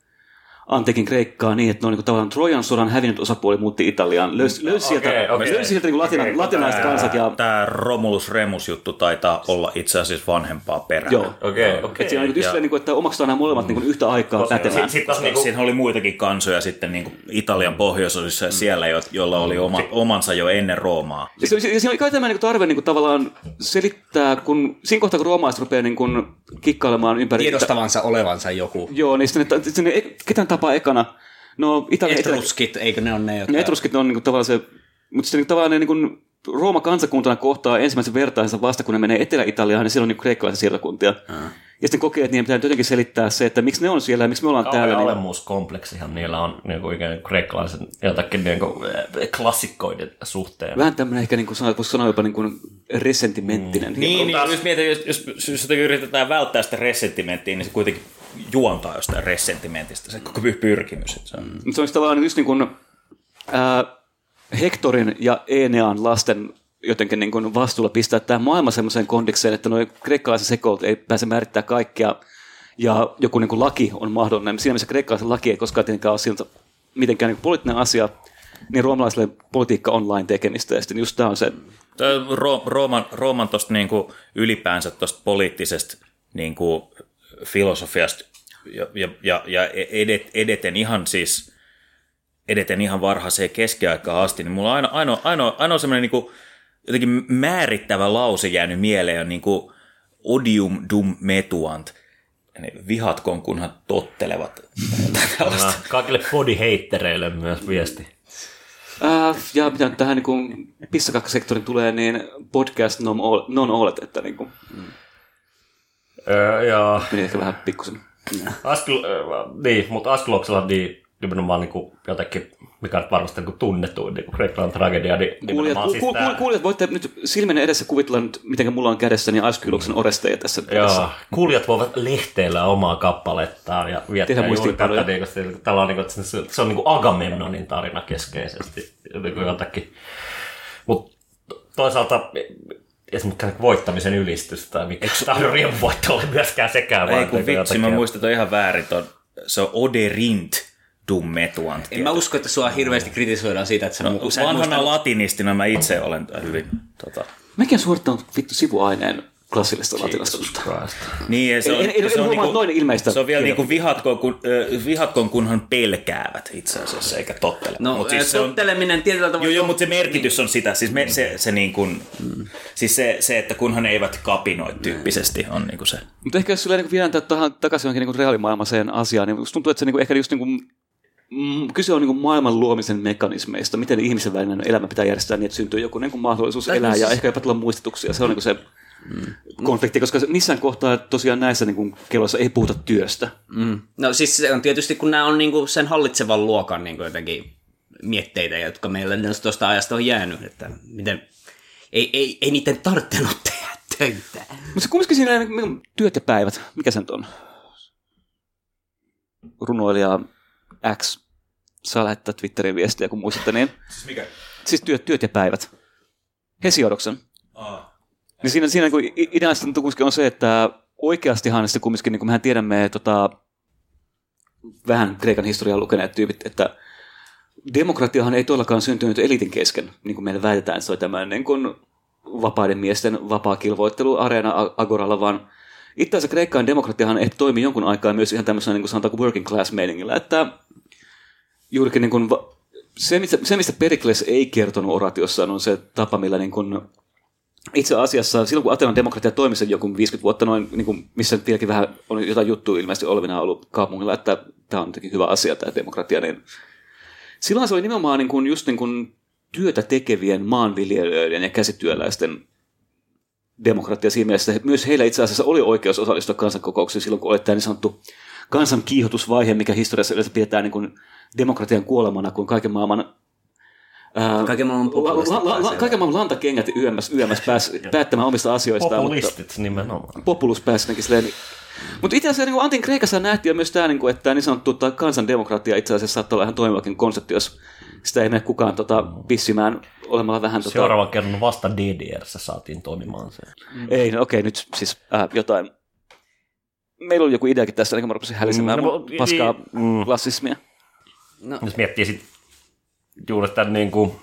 antiikin Kreikkaa niin, että ne on niin tavallaan Trojan sodan hävinnyt osapuoli muutti Italiaan. Löysi, löysi sieltä, Okei, okei. löysi sieltä niin latina, Okei, latinalaiset kansat ja Tämä Romulus Remus juttu taitaa olla itse asiassa vanhempaa perää. joo. Okei, Et okei. siinä on niin just niin kuin, että omaksutaan nämä molemmat niin kuin yhtä aikaa pätevään. Sitten taas Koska niinku, siinä oli muitakin kansoja sitten niin kuin Italian pohjoisosissa ja siellä, jo, joilla oli oma, omansa jo ennen Roomaa. Ja se, se, siinä oli kai tämä niin tarve niin kuin, tavallaan selittää, kun siinä kohtaa kun roomalaiset rupeaa niin kuin, kikkailemaan ympäri... tiedostavansa olevansa joku. Joo, niin sitten ne, sitten ne, ketään tapaa ekana. No, Italia, Etruskit, eikö ne ole ne, jotka... etruskit ne on niin kuin, tavallaan se... Mutta sitten niin, tavallaan ne niin kuin, Rooma kansakuntana kohtaa ensimmäisen vertaansa vasta, kun ne menee Etelä-Italiaan, niin siellä on niin kreikkalaisia siirtokuntia. Ja sitten kokee, että niiden pitää jotenkin selittää se, että miksi ne on siellä ja miksi me ollaan kauhean täällä. Niin, alemmuuskompleksihan niillä on niinku ikään kuin kreikkalaisen jotakin niinku, eh, klassikkoiden suhteen. vähän tämmöinen ehkä, niin kuin sanoa, voisi sanoa jopa niin kuin resentimenttinen. Niin, niin taas- jos mietin, jos, jos, jos jotenkin yritetään välttää sitä resentimenttiä, niin se kuitenkin juontaa jostain resentimentistä, se koko pyrkimys. Että se on. Mutta se on tavallaan just niin kuin, ää, Hektorin ja Enean lasten jotenkin niin kuin vastuulla pistää tämä maailma semmoiseen kondikseen, että nuo kreikkalaiset sekoilut ei pääse määrittää kaikkea, ja joku niin kuin laki on mahdollinen. Siinä missä kreikkalaisen laki ei koskaan tietenkään ole siltä mitenkään niin kuin poliittinen asia, niin roomalaisille politiikka online tekemistä, ja sitten just tämä on se, Rooman, Rooman tosta niinku ylipäänsä tuosta poliittisesta niinku filosofiasta ja, ja, ja, ja edet, edeten ihan siis edeten ihan varhaiseen keskiaikaan asti, niin mulla on aina, ainoa, ainoa, ainoa semmoinen niinku, jotenkin määrittävä lause jäänyt mieleen on niinku odium dum metuant, niin vihatkoon kunhan tottelevat. Tällaista. Kaikille bodyheittereille myös viesti. Äh, ja mitä tähän niin pissakakkasektorin tulee, niin podcast non all, non all että niin kuin, Öö, ja meni ehkä vähän pikkusen. Askel, öö, niin, mutta Askeloksella niin nimenomaan niin kuin jotenkin, mikä on varmasti niin kuin tunnetuin niin kuin Kreikan tragedia, niin Kuulijat, ku, siis ku, ku, kuulijat, voitte nyt silmenne edessä kuvitella nyt, miten mulla on kädessäni Askyloksen oresteja tässä. kädessä. Joo, kuulijat voivat lehteillä omaa kappalettaan ja viettää juuri tätä, niin kuin, tällä on, niin kuin, että se, se on niin kuin Agamemnonin tarina keskeisesti niin kuin jotakin. Mutta toisaalta esimerkiksi voittamisen ylistys, mikä tahdon riemuvoitto ole myöskään sekään. Ei vaan kun vitsi, mä jotakin- muistan ton ihan väärin ton. Se on Oderint dummetuant. En mä usko, että sua hirveästi kritisoidaan siitä, että sä, mu- sä Vanhana muista- latinistina mä itse olen hyvin... Tota, Mäkin olen suorittanut vittu sivuaineen klassillista latinasta. Christ. niin, ja se on, En- en- en se on, huomaa, että noin ilmeistä se on vielä kirjoittaa. niinku vihatkoon, kun, vihatkoon, kunhan pelkäävät itse asiassa, eikä tottele. No, Mut siis siis se on, totteleminen tietyllä tavalla... Joo, joo, mutta se merkitys on sitä. Siis, me, se, se, niin kuin, siis se, se, että kunhan eivät kapinoi tyyppisesti, on niin kuin se. Mutta ehkä jos sillä niin viedään tätä takaisin johonkin niin reaalimaailmaseen asiaan, niin tuntuu, että se niin ehkä just niin kuin, mm, kyse on niin kuin maailman luomisen mekanismeista, miten ihmisen välinen elämä pitää järjestää niin, että syntyy joku niin kuin mahdollisuus Tai elää ja siis- ehkä jopa tulla muistutuksia. Se on niin kuin se konflikti, koska missään kohtaa tosiaan näissä niin kuin keloissa ei puhuta työstä. Mm. No siis se on tietysti, kun nämä on niinku sen hallitsevan luokan niinku jotenkin mietteitä, jotka meille tuosta ajasta on jäänyt, että miten ei, ei, ei niiden tarttenut tehdä töitä. Mutta se kumminkin siinä niin kuin työt ja päivät, mikä se nyt on? Runoilija X saa lähettää Twitterin viestiä, kun muistatte niin. Siis mikä? Siis työt, työt ja päivät. Hesiodoksen. Niin siinä, siinä niin ideasta nyt kumminkin on se, että oikeastihan sitten kumminkin, niin kuin mehän tiedämme tota, vähän Kreikan historiaa lukeneet tyypit, että demokratiahan ei todellakaan syntynyt elitin kesken, niin kuin meille väitetään, se oli tämmöinen niin kuin vapaiden miesten vapaa kilvoittelu areena Agoralla, vaan itse asiassa Kreikkaan demokratiahan ehti toimi jonkun aikaa myös ihan tämmöisenä niin kuin sanotaanko working class meiningillä, että juurikin niin kuin, se, mistä, se, mistä Perikles ei kertonut oratiossaan, on se tapa, millä niin kuin, itse asiassa silloin, kun Atenan demokratia toimi sen joku 50 vuotta noin, niin kuin, missä vieläkin vähän on jotain juttua ilmeisesti olevina ollut kaupungilla, että tämä on jotenkin hyvä asia tämä demokratia, niin silloin se oli nimenomaan niin kuin, just niin kuin, työtä tekevien maanviljelijöiden ja käsityöläisten demokratia siinä mielessä, että myös heillä itse asiassa oli oikeus osallistua kansankokouksiin silloin, kun oli tämä niin sanottu kansan kiihotusvaihe, mikä historiassa yleensä pidetään niin kuin demokratian kuolemana, kun kaiken maailman Kaiken maailman populistit kaiken maailman lantakengät YMS, YMS pääsi päättämään omista asioistaan. Populistit nimenomaan. Mutta populus pääsi jotenkin silleen. Mutta itse asiassa niin Antin Kreikassa nähtiin jo myös tämä, niin kuin, että tämä niin sanottu tai kansandemokratia itse asiassa saattaa olla ihan toimivakin konsepti, jos sitä ei mene kukaan tota, pissimään olemalla vähän... Tota, Seuraavan kerran vasta DDRssä saatiin toimimaan se. Ei, no okei, nyt siis äh, jotain... Meillä oli joku ideakin tässä, niin mä rupesin hälisemään Mm, mm, no, no, paskaa mm. klassismia. Jos miettii sit juuri sitä niin kuin,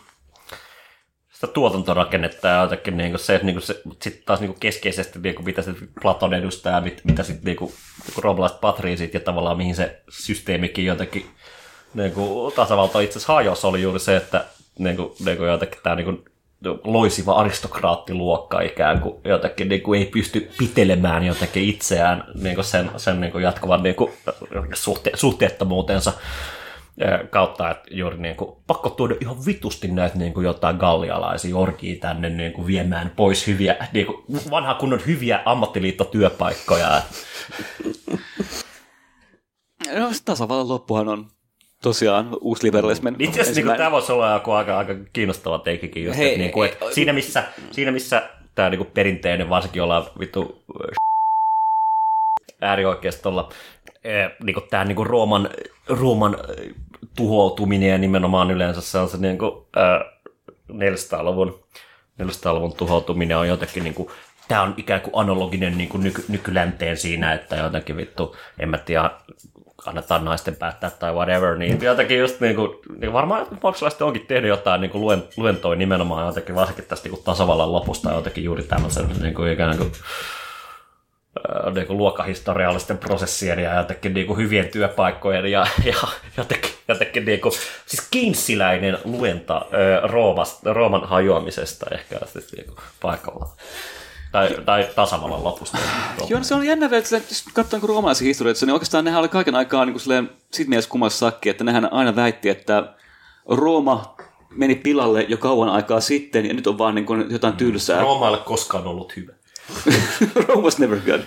sitä tuotantorakennetta ja jotenkin niin kuin se, että niin kuin se, sit taas niin kuin keskeisesti niin kuin mitä se Platon edustaa ja mit, mitä sitten niin kuin, niin kuin roomalaiset patriisit ja tavallaan mihin se systeemikin jotenkin niin kuin tasavalta itse asiassa hajosi oli juuri se, että niin kuin, niin kuin jotenkin tämä niin kuin, loisiva aristokraattiluokka ikään kuin jotenkin niin kuin ei pysty pitelemään jotenkin itseään niin kuin sen, sen niin kuin jatkuvan niin kuin suhte, suhteettomuutensa kautta, että juuri niin kuin, pakko tuoda ihan vitusti näitä niin kuin jotain gallialaisia orkia tänne niin kuin viemään pois hyviä, niin kuin vanha kunnon hyviä ammattiliittotyöpaikkoja. No, se tasavallan loppuhan on tosiaan uusliberalismin Itse asiassa niin tämä voisi olla joku aika, aika kiinnostava teikikin just, Hei, että, niin kuin, että ei, siinä missä, siinä missä tämä niin kuin perinteinen, varsinkin ollaan vittu äärioikeistolla, niin kuin tämä niin kuin Rooman, Rooman eh, tuhoutuminen ja nimenomaan yleensä se on se niin kuin, äh, 400-luvun, 400-luvun tuhoutuminen on jotenkin niin kuin, tämä on ikään kuin analoginen niin kuin nyky, nykylänteen siinä, että jotenkin vittu, en mä tiedä, annetaan naisten päättää tai whatever, niin jotenkin just niin kuin, niin varmaan maksalaiset onkin tehnyt jotain niin kuin luen, luentoja nimenomaan jotenkin, varsinkin tästä niin kuin tasavallan lopusta jotenkin juuri tämmöisen niin kuin ikään kuin niin kuin luokkahistoriallisten prosessien ja jotenkin niin kuin hyvien työpaikkojen ja, ja jotenkin, jotenkin niin kuin, siis Keynesiläinen luenta ää, Roomasta, Rooman hajoamisesta ehkä sitten niin kuin paikallaan. Tai, tai tasavallan lopusta. Joo, no se on jännä, että jos katsoo niin roomalaisia historioita, niin oikeastaan nehän oli kaiken aikaa niin kuin silleen, sit mielessä kummassa sakki, että nehän aina väitti, että Rooma meni pilalle jo kauan aikaa sitten, ja nyt on vaan niin kuin jotain tylsää. Rooma ei ole koskaan ollut hyvä. Rome was never good.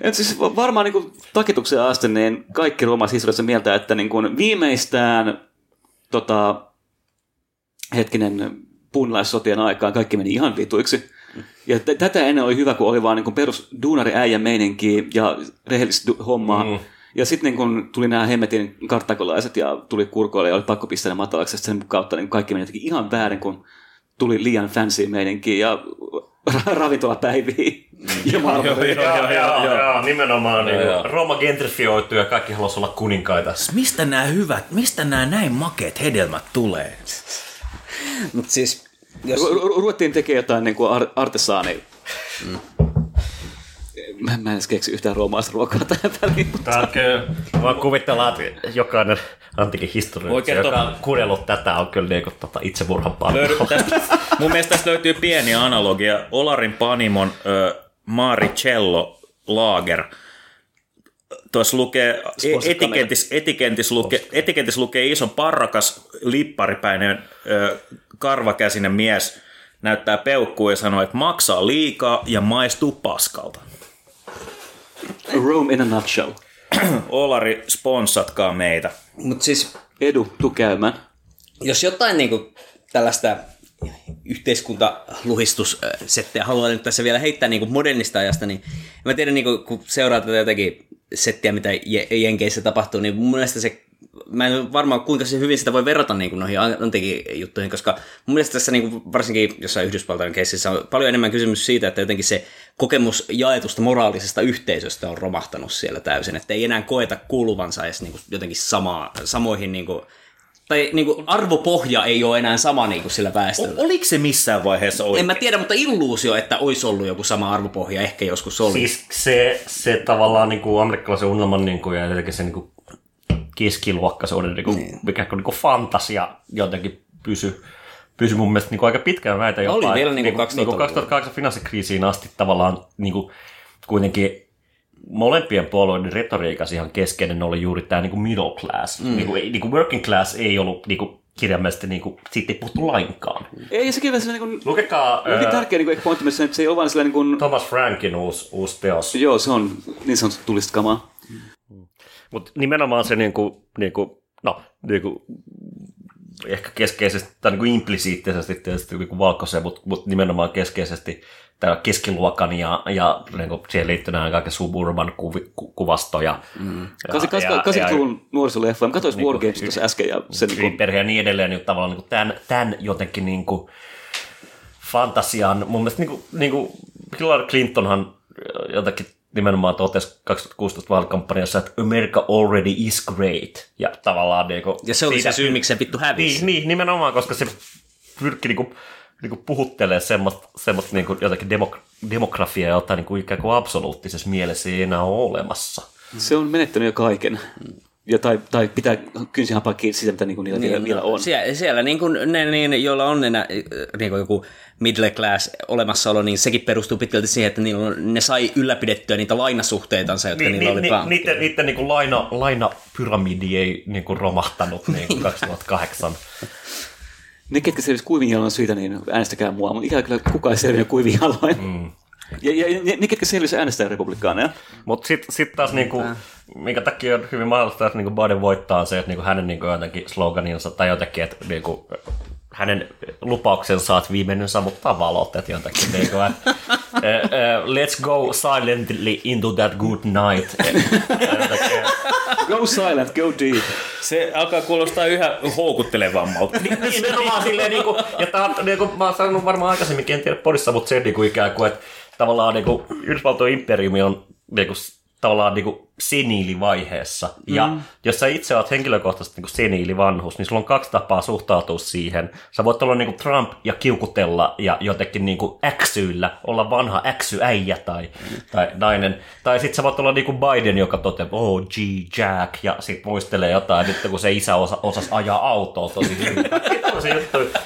Et siis varmaan niin takituksen asti niin kaikki roomalaiset historiassa mieltä, että niin kuin viimeistään tota, hetkinen puunilaissotien aikaan kaikki meni ihan vituiksi. Ja t- tätä ennen oli hyvä, kun oli vaan niin perus duunari äijä meininki ja rehellistä du- hommaa. Mm. Ja sitten niin kun tuli nämä hemmetin karttakolaiset ja tuli kurkoille ja oli pakko pistää ne matalaksi, ja sen kautta niin kaikki meni jotenkin ihan väärin, kun tuli liian fancy meininki ja ra- ravintolapäiviä. ja. Joo, joo, joo, joo, nimenomaan. Niin Joo. Roma gentrifioitu ja kaikki haluaisi olla kuninkaita. Mistä nämä hyvät, mistä nämä näin makeat hedelmät tulee? Mutta siis, jos... Ru- ru- ruvettiin tekemään jotain niin kuin ar- artesaani. Mm. Mä, mä en edes keksi yhtään roomalaista ruokaa tähän väliin. Mutta... Tää on kyllä, vaan kuvitellaan, että jokainen antiikin historia, joka on kuunnellut tätä, on kyllä niinku tota itsemurhan Löydy, paljon. tästä, mun mielestä tästä löytyy pieni analogia. Olarin Panimon ö, Maricello Lager. Tuossa lukee, e- etiketis, etiketis, lukee, etiketis lukee iso parrakas, lipparipäinen, ö, karvakäsinen mies näyttää peukkuu ja sanoo, että maksaa liikaa ja maistuu paskalta. Rome in a nutshell. Olari, sponsatkaa meitä. Mutta siis Edu, tuu käymään. jos jotain niin kuin, tällaista yhteiskuntaluhistussettiä haluaa nyt tässä vielä heittää niin kuin modernista ajasta, niin mä tiedän, niin kuin, kun seuraa tätä jotakin settiä, mitä Je- Jenkeissä tapahtuu, niin mun mielestä se, mä en varmaan kuinka se hyvin sitä voi verrata niin kuin noihin antiikin juttuihin, koska mun mielestä tässä niin kuin, varsinkin jossain Yhdysvaltain keississä on paljon enemmän kysymys siitä, että jotenkin se kokemus jaetusta moraalisesta yhteisöstä on romahtanut siellä täysin, että ei enää koeta kuuluvansa edes niin kuin, jotenkin samaa, samoihin niin kuin, tai niin kuin arvopohja ei ole enää sama niin kuin sillä väestöllä. O- oliko se missään vaiheessa oikein? En mä tiedä, mutta illuusio, että olisi ollut joku sama arvopohja, ehkä joskus oli. Siis se, se tavallaan niin kuin amerikkalaisen unelman niin kuin, ja jotenkin se niin kuin keskiluokkaisuuden niin kuin, niin. mikä niin kuin fantasia jotenkin pysy, pysy mun mielestä niin kuin aika pitkään näitä Oli jopa. vielä niin kuin niin kuin 2000-luvulla. 2008 finanssikriisiin asti tavallaan niin kuin, kuitenkin molempien puolueiden retoriikassa ihan keskeinen oli juuri tämä niin kuin middle class. Mm. Niin kuin, ei- niin kuin working class ei ollut niin kuin, kirjaimellisesti, niin kuin, siitä ei puhuttu lainkaan. Ei, ja sekin vähän sellainen niin kuin, Lukekaa hyvin ää, tärkeä niin pointti se, että se ei ole vaan sellainen niin kuin, Thomas Frankin uusi, uusi teos. joo, se on niin sanottu tulista kamaa. Mutta nimenomaan se niinku, niinku, no, niinku, ehkä keskeisesti, tai niinku implisiittisesti tietysti niinku valkoisen, mutta mut nimenomaan keskeisesti tämä keskiluokan ja, ja niinku siihen liittyy nämä kaikki suburban kuvi, ku, kuvastoja. Mm. Kasi- kasi- 80-luvun nuorisoleffa. Mä katsoin War Games tuossa äsken ja se niin kuin, ja niin edelleen, niin tavallaan niin tämän, tämän jotenkin niin kuin fantasian, mun mielestä niin kuin, niin kuin Hillary Clintonhan jotenkin nimenomaan totesi 2016 vaalikampanjassa, että America already is great. Ja tavallaan niin kuin, Ja se oli se syy, miksi se vittu hävisi. Niin, niin, nimenomaan, koska se pyrki niinku, niinku puhuttelee semmoista, semmoista niinku jotakin demok- demografiaa, jota niinku ikään kuin absoluuttisessa mielessä ei enää ole olemassa. se on menettänyt jo kaiken. Ja tai, tai pitää kynsin hapaa kiinni siitä, mitä niin kuin niillä vielä, vielä on. Siellä, siellä niin kuin ne, niin, joilla on enää, niin kuin joku middle class olemassaolo, niin sekin perustuu pitkälti siihen, että niillä on, ne sai ylläpidettyä niitä lainasuhteitansa, jotka Ni, niillä ni, oli ni, pankki. niiden, niiden niinku laina, lainapyramidi ei niinku romahtanut niinku 2008. Ne, ketkä selvisivät kuivin jaloin siitä, niin äänestäkää mua. Mutta ikävä kyllä kukaan ei selvinnyt kuivin jaloin. Mm. Ja, ja, ja, ne, ketkä selvisivät äänestää republikaaneja. Mutta sitten sit taas, niinku, minkä takia on hyvin mahdollista, että niinku Biden voittaa on se, että niinku hänen niinku jotenkin sloganinsa tai jotenkin, että niinku, hänen lupauksensa, että viimeinen sammuttaa valot, että jotenkin niinku, että, eh, eh, let's go silently into that good night. Eh, Go silent, go deep. Se alkaa kuulostaa yhä houkuttelevammalta. Nimenomaan silleen, niinku, ja tää on, niinku, mä oon sanonut varmaan aikaisemminkin, en tiedä podissa, mutta se niinku ikään kuin, että tavallaan niinku, Yhdysvaltojen imperiumi on niinku, s- tavallaan niinku, seniilivaiheessa. Ja mm. jos sä itse oot henkilökohtaisesti niin seniilivanhus, niin sulla on kaksi tapaa suhtautua siihen. Sä voit olla niin kuin Trump ja kiukutella ja jotenkin niin kuin äksyillä, olla vanha äksy-äijä tai, tai nainen. Tai sitten sä voit olla niin kuin Biden, joka toteaa, oh, G, Jack, ja sitten muistelee jotain, nyt kun se isä osa, osasi ajaa autoa tosi hyvin.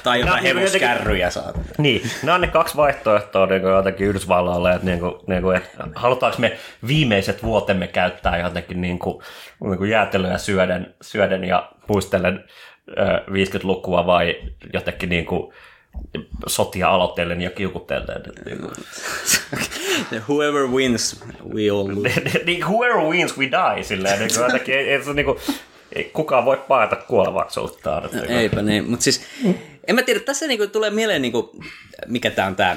Tai jotain niin jotenkin- hevoskärryjä saat. niin, nämä on ne kaksi vaihtoehtoa niin kuin jotenkin Yhdysvalloille, että, niin kuin, niin kuin, että halutaanko me viimeiset vuotemme käyttää jotenkin niin kuin, niin kuin jäätelöä syöden, syöden ja muistellen ö, 50-lukua vai jotenkin niin kuin, sotia aloitellen ja kiukutellen. Niin kuin, Whoever wins, we all lose. niin, whoever wins, we die. Silleen, niin kuin, jotenkin, ei, ei, niin kuin, ei kukaan voi paeta kuolevaisuuttaan. Että, niin kuin- Eipä niin, mutta siis en mä tiedä, tässä niinku tulee mieleen, niinku, mikä tämä on tämä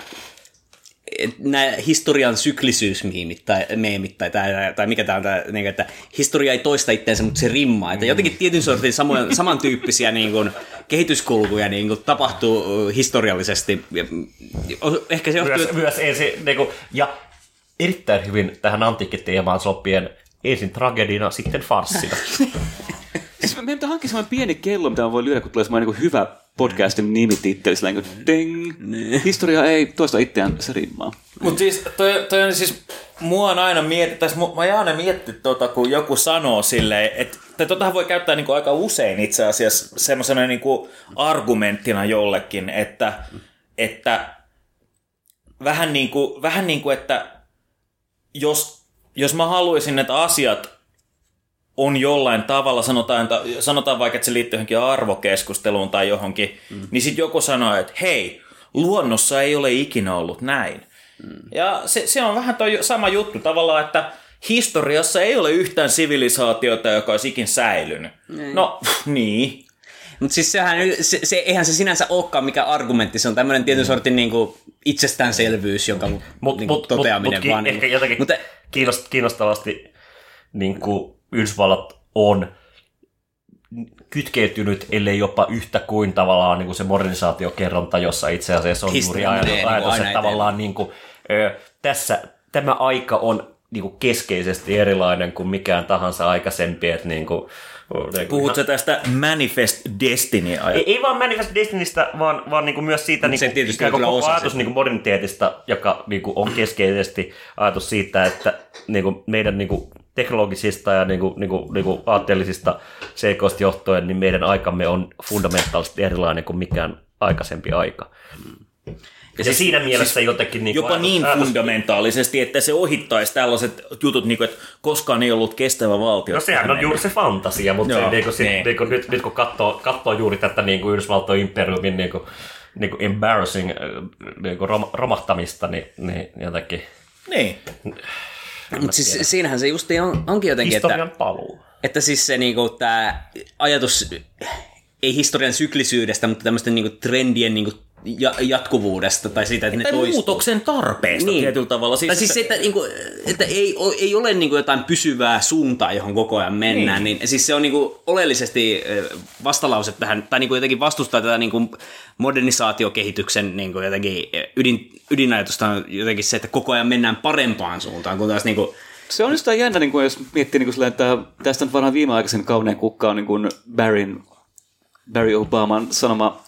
nämä historian syklisyysmiimit tai meemit tai, tai, tai mikä tämä on tämä, niin, että historia ei toista itseensä, mutta se rimmaa. Että jotenkin tietyn sortin samoja, samantyyppisiä niin kuin, kehityskulkuja niin kuin, tapahtuu historiallisesti. Ja, Ehkä se johtuu... myös, myös ensin, niin kuin, ja erittäin hyvin tähän antiikkiteemaan sopien ensin tragedina, sitten farssina. Siis meidän pitää hankkia semmoinen pieni kello, mitä voi lyödä, kun tulee semmoinen niin hyvä podcastin nimititteli, sillä niin kuin ding. Historia ei toista itseään, se rimmaa. Mutta siis toi, toi on siis, mua on aina mietti, tai mä oon aina miettinyt tota, kun joku sanoo silleen, että tai totahan voi käyttää niinku aika usein itse asiassa semmoisena niinku argumenttina jollekin, että, että vähän niin kuin, vähän niin kuin, että jos, jos mä haluaisin, että asiat on jollain tavalla, sanotaan, sanotaan vaikka, että se liittyy johonkin arvokeskusteluun tai johonkin, mm. niin sitten joku sanoo, että hei, luonnossa ei ole ikinä ollut näin. Mm. Ja se, se on vähän toi sama juttu tavallaan, että historiassa ei ole yhtään sivilisaatiota, joka olisi ikin säilynyt. No, niin. Mutta siis sehän, se, se, eihän se sinänsä olekaan mikä argumentti, se on tämmöinen tietyn sortin niinku itsestäänselvyys, jonka Mut, niinku mut, toteaminen mut, mut, vaan. ehkä niinku- jotenkin mutta, kiinnost, kiinnostavasti niin kuin Yhdysvallat on kytkeytynyt, ellei jopa yhtä kuin tavallaan niin kuin se modernisaatiokerronta, jossa itse asiassa on juuri ajatus, niin kuin ajatus että tavallaan niin kuin, ö, tässä tämä aika on niin kuin keskeisesti erilainen kuin mikään tahansa aikaisempi, että niin kuin, niin kuin- Puhutko tästä Manifest Destiny ei, ei vaan Manifest Destinystä, vaan, vaan niinku myös siitä niinku, se tietysti ikään kuin kyllä koko osa ajatus sitä. niinku moderniteetista, joka niinku on keskeisesti ajatus siitä, että niinku meidän niinku teknologisista ja niinku, niinku, niinku aatteellisista seikoista johtuen, niin meidän aikamme on fundamentaalisesti erilainen kuin mikään aikaisempi aika. Ja, siis- siinä mielessä jotenkin... Niinku Jopa niin ajatus- fundamentaalisesti, että se ohittaisi tällaiset jutut, niin kuin, että koskaan ei ollut kestävä valtio. No sehän on juuri se fantasia, mutta Joo, se, niinku, sit, niin. niinku, nyt, nyt kun katsoo, katsoo juuri tätä niinku Yhdysvaltojen imperiumin niinku, niinku embarrassing äh, niinku rom, romahtamista, niin, niin jotenkin Niin. Mutta siis siinähän se just on, onkin jotenkin, historian että, paluu. että siis se niinku, tää ajatus, ei historian syklisyydestä, mutta tämmöisten niinku trendien niinku ja, jatkuvuudesta tai siitä, että ne Tai toistuu. muutoksen tarpeesta niin. tietyllä tavalla. Siis tai siis se, että, niinku, että ei, ei ole niinku jotain pysyvää suuntaa, johon koko ajan mennään, niin, niin siis se on niinku oleellisesti ö, vastalause tähän, tai niinku jotenkin vastustaa tätä niinku modernisaatiokehityksen niinku jotenkin ö, ydin, ydinajatusta on jotenkin se, että koko ajan mennään parempaan suuntaan, kun taas niinku, Se on just jännä, niin kuin jos miettii, niin kuin sillä, että tästä nyt varmaan viimeaikaisen kauneen kukka on niin kuin Barryn, Barry Obaman sanoma,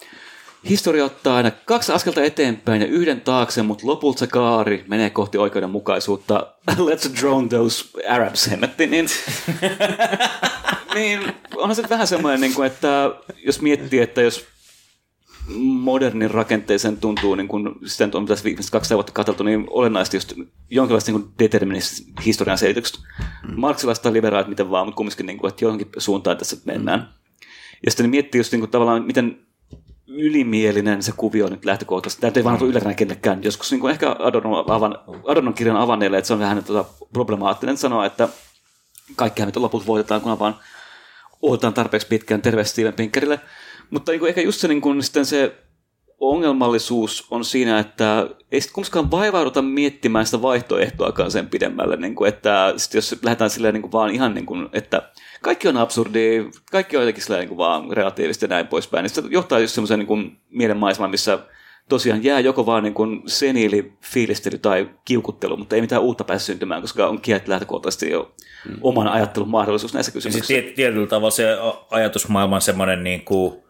historia ottaa aina kaksi askelta eteenpäin ja yhden taakse, mutta lopulta se kaari menee kohti oikeudenmukaisuutta. Let's drone those Arabs, hemmetti. Niin, niin onhan se vähän semmoinen, niin kuin, että jos miettii, että jos modernin rakenteeseen tuntuu, niin kun sitä nyt on tässä viimeiset kaksi vuotta katseltu, niin olennaisesti just jonkinlaista niin deterministista historian selityksestä. Mm. Marksilaista liberaalit, miten vaan, mutta kumminkin, niin kuin, että johonkin suuntaan tässä mennään. Mm. Ja sitten miettii just niin kuin, tavallaan, miten ylimielinen se kuvio nyt lähtökohtaisesti. Tämä ei vaan ole ylläkään kenellekään. Joskus niin kuin ehkä Adornon, avan, Adornon kirjan avanneille, että se on vähän tota, problemaattinen sanoa, että kaikkihan nyt lopulta voitetaan, kun vaan odotetaan tarpeeksi pitkään terveesti Steven Pinkerille. Mutta niin kuin ehkä just se, niin kuin, sitten se ongelmallisuus on siinä, että ei sitten kumminkaan vaivauduta miettimään sitä vaihtoehtoakaan sen pidemmälle, niin kuin, että sit jos lähdetään silleen niin kuin vaan ihan niin kuin, että kaikki on absurdi, kaikki on jotenkin silleen niin kuin vaan relatiivisesti ja näin poispäin, niin se johtaa just semmoiseen niin kuin mielenmaisemaan, missä tosiaan jää joko vaan niin kuin seniili fiilistely tai kiukuttelu, mutta ei mitään uutta pääse syntymään, koska on kiet lähtökohtaisesti jo oman ajattelun mahdollisuus näissä Ja siis kysymyksissä. tiet, tietyllä tavalla se a- ajatusmaailman semmoinen niin kuin,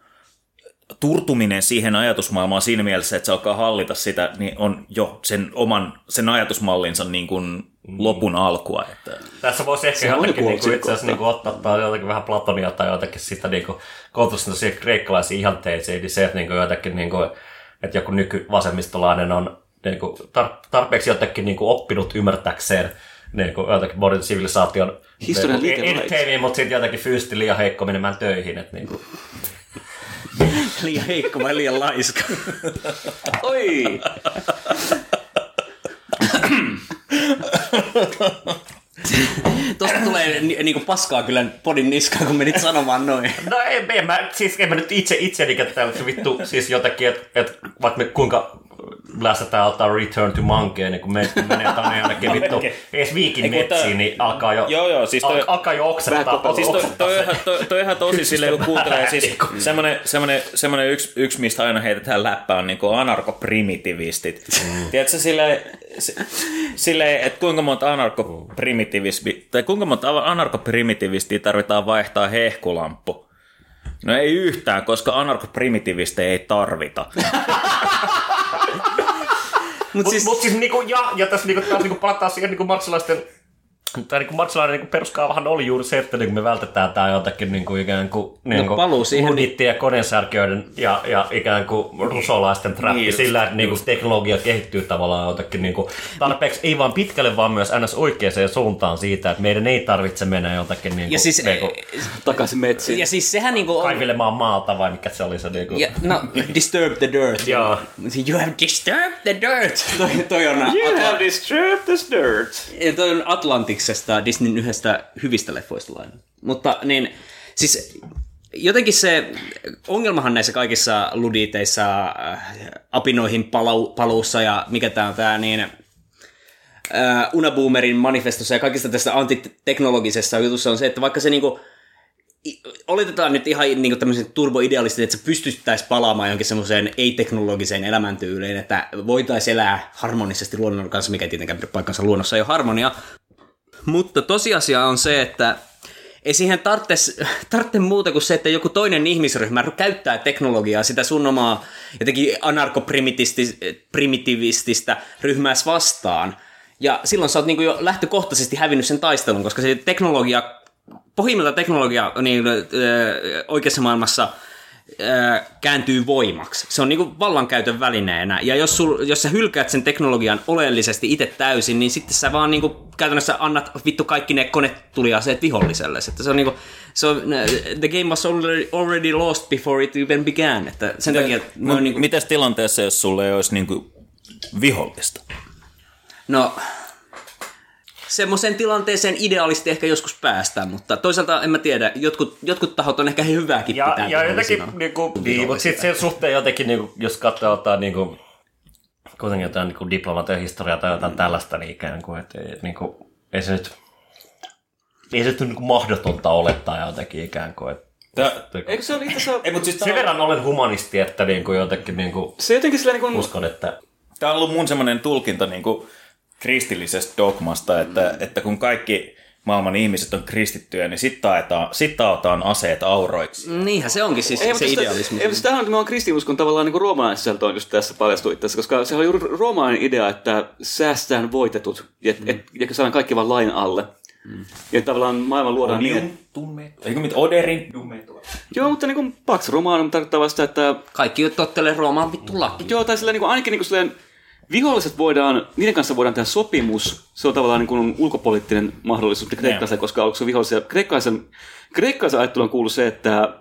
turtuminen siihen ajatusmaailmaan siinä mielessä, että se alkaa hallita sitä, niin on jo sen oman sen ajatusmallinsa niin kuin lopun alkua. Että, Tässä voisi ehkä Se jotenkin joku niinku itse asiassa otsikko. niinku ottaa tai jotenkin vähän Platonia tai jotenkin sitä niinku, koulutusta siihen kreikkalaisiin ihanteisiin, niin se, että niinku jotenkin, niinku, että joku nykyvasemmistolainen on niinku, tar- tarpeeksi jotenkin niinku oppinut ymmärtäkseen niinku, jotenkin modern civilisaation Historian entertaining, mutta sitten jotenkin fyysisesti liian heikko menemään töihin. Että niinku, Liian heikko vai liian laiska? Oi! Tosta tulee ni- niinku paskaa kyllä podin niskaan, kun menit sanomaan noin. No en mä, siis en mä nyt itse itseni täällä vittu, siis jotenkin, että et, vaikka me kuinka blästetään ottaa Return to Monkey, niin kun me menee tänne jonnekin vittu, edes viikin metsiin, niin alkaa jo, Joo, joo, siis toi- al, alkaa jo oksettaa. Siis toi, toi, se. on ihan- toi, toi ihan tosi silleen, kun kuuntelee, siis semmoinen, semmoinen, semmoinen yksi, yksi, mistä aina heitetään läppää, on niin kuin anarkoprimitivistit. Mm. Tiedätkö silleen, si- silleen, että kuinka monta anarkoprimitivistia, tai kuinka monta anarkoprimitivistia tarvitaan vaihtaa hehkulamppu? No ei yhtään, koska anarkoprimitivisteja ei tarvita. Mut Mut siis, siis, mut siis niinku, ja, ja tässä niinku, taas niinku palataan siihen niinku marksilaisten tai niinku marksilainen niinku peruskaavahan oli juuri se, että niinku me vältetään tää jotakin niinku ikään kuin niinku paluu siihen- ludittien ja konensärkiöiden ja, ja ikään kuin rusolaisten trappi Niin, sillä, että niinku teknologia kehittyy tavallaan jotakin niinku tarpeeksi, ei vaan pitkälle, vaan myös ns. oikeaan suuntaan siitä, että meidän ei tarvitse mennä jotakin niinku, ja siis, niinku Takaisin metsiin. ja siis sehän niinku on... kaivelemaan maalta vai mikä se oli se niinku. Ja, no, disturb the dirt. Joo. You have disturbed the dirt. toi, toi on, You have disturbed this dirt. ja toi on Atlantiksesta, Disneyn yhdestä hyvistä leffoista lainattu. Mutta niin, siis jotenkin se ongelmahan näissä kaikissa luditeissa, äh, apinoihin palu, paluussa ja mikä tää on tää, niin äh, Unaboomerin manifestossa ja kaikista tästä antiteknologisessa jutussa on se, että vaikka se niinku, oletetaan nyt ihan niin tämmöisen turboidealistin, että se pystyttäisi palaamaan johonkin semmoiseen ei-teknologiseen elämäntyyliin, että voitaisiin elää harmonisesti luonnon kanssa, mikä ei tietenkään pidä paikkansa luonnossa ei ole harmonia. Mutta tosiasia on se, että ei siihen tarvitse, muuta kuin se, että joku toinen ihmisryhmä käyttää teknologiaa sitä sun omaa jotenkin anarkoprimitiivististä ryhmääs vastaan. Ja silloin sä oot niin jo lähtökohtaisesti hävinnyt sen taistelun, koska se teknologia, pohjimmilta teknologia niin, öö, oikeassa maailmassa kääntyy voimaksi. Se on niinku vallankäytön välineenä. Ja jos, sul, jos sä hylkäät sen teknologian oleellisesti itse täysin, niin sitten sä vaan niinku käytännössä annat vittu kaikki ne konetuliaseet viholliselle. Että se on niinku, se on, the game was already, already lost before it even began. Että sen takia, ne on niinku, Mitäs tilanteessa, jos sulle ei olisi niin kuin vihollista? no, semmoiseen tilanteeseen idealisti ehkä joskus päästään, mutta toisaalta en mä tiedä, jotkut, jotkut tahot on ehkä hyvääkin Ja, pitää ja jotenkin, niinku, niin, mutta sitten sen suhteen jotenkin, niinku, jos katsoo jotain, niinku, kuitenkin jotain niinku, diplomatian historiaa tai jotain tällaista, niin ikään kuin, että ei, niinku, ei se nyt, ei se nyt niinku mahdotonta olettaa jotenkin ikään kuin, että Eikö se ole itse asiassa... Ei, mutta siis sen verran olen humanisti, että niinku, jotenkin niinku, Se jotenkin sillä niin kuin... uskon, että Tämä on ollut mun semmoinen tulkinta niin kuin kristillisestä dogmasta, että, että kun kaikki maailman ihmiset on kristittyjä, niin sitten taetaan, sit taotaan aseet auroiksi. Niinhän se onkin siis Ei, se sitä- idealismi. Ei, mutta tämähän on, on kristinuskon tavallaan niin roomalainen sisältö on just tässä paljastui itse asiassa, koska se oli juuri roomalainen idea, että säästetään voitetut ja, mm. et, ja saadaan kaikki vaan lain alle. Mm. Ja tavallaan maailma luodaan niin, että... Eikö mit Oderin? Joo, mutta niin kuin Pax Romanum tarkoittaa vasta, että... Kaikki tottelee Roomaan vittu laki. Joo, tai sillä niin kuin, ainakin niin kuin silleen, viholliset voidaan, niiden kanssa voidaan tehdä sopimus. Se on tavallaan niin kuin ulkopoliittinen mahdollisuus kreikkalaisille, koska onko se vihollisia. Kreikkalaisen, kreikkalaisen ajatteluun kuuluu se, että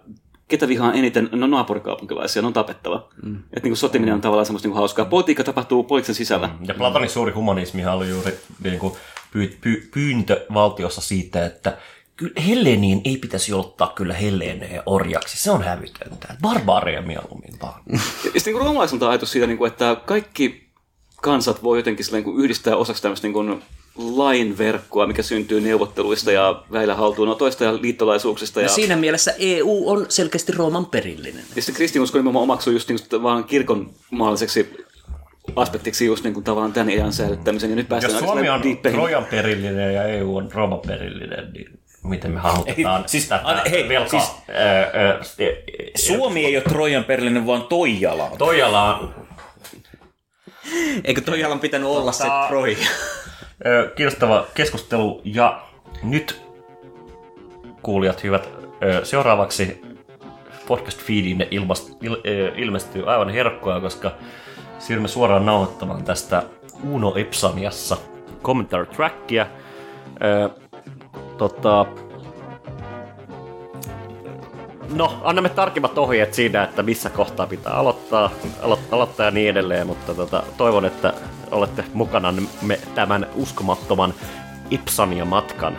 ketä vihaa eniten, no naapurikaupunkilaisia, ne on tapettava. Mm. Että niin kuin sotiminen on tavallaan semmoista niin kuin hauskaa. Politiikka tapahtuu poliittisen sisällä. Ja Platonin suuri humanismihan oli juuri niin kuin, py, py, pyyntö valtiossa siitä, että kyllä Helleniin ei pitäisi ottaa kyllä Helleneen orjaksi. Se on hävytöntä. Barbaaria mieluummin vaan. Ja sitten niin roomalaisilta on ajatus siitä, niin kuin, että kaikki kansat voi jotenkin sillä, niin kuin yhdistää osaksi tämmöistä niin kuin lainverkkoa, mikä syntyy neuvotteluista ja väillä haltuunotoista ja liittolaisuuksista. Ja, Ja siinä mielessä EU on selkeästi Rooman perillinen. ja sitten kristinusko nimenomaan omaksuu just niin kuin, vaan kirkon maalliseksi aspektiksi just niin kuin tavallaan tämän ajan säilyttämisen. Ja nyt päästään Jos Suomi on diippeihin. Trojan perillinen ja EU on Rooman perillinen, niin miten me hahmotetaan Ei, siis- tätä hei, velkaa? siis- e- e- Suomi ei ole Trojan perillinen, vaan Toijala on. Toijala on Eikö Toijalan pitänyt olla se Tota- Troja? ö, kiinnostava keskustelu ja nyt kuulijat hyvät, seuraavaksi podcast feedinne ilmast, il, ilmestyy aivan herkkoa, koska siirrymme suoraan nauhoittamaan tästä Uno Epsaniassa commentary trackia. Tota, No, annamme tarkemmat ohjeet siinä, että missä kohtaa pitää aloittaa, alo- aloittaa ja niin edelleen, mutta tota, toivon, että olette mukana me tämän uskomattoman Ipsania-matkan.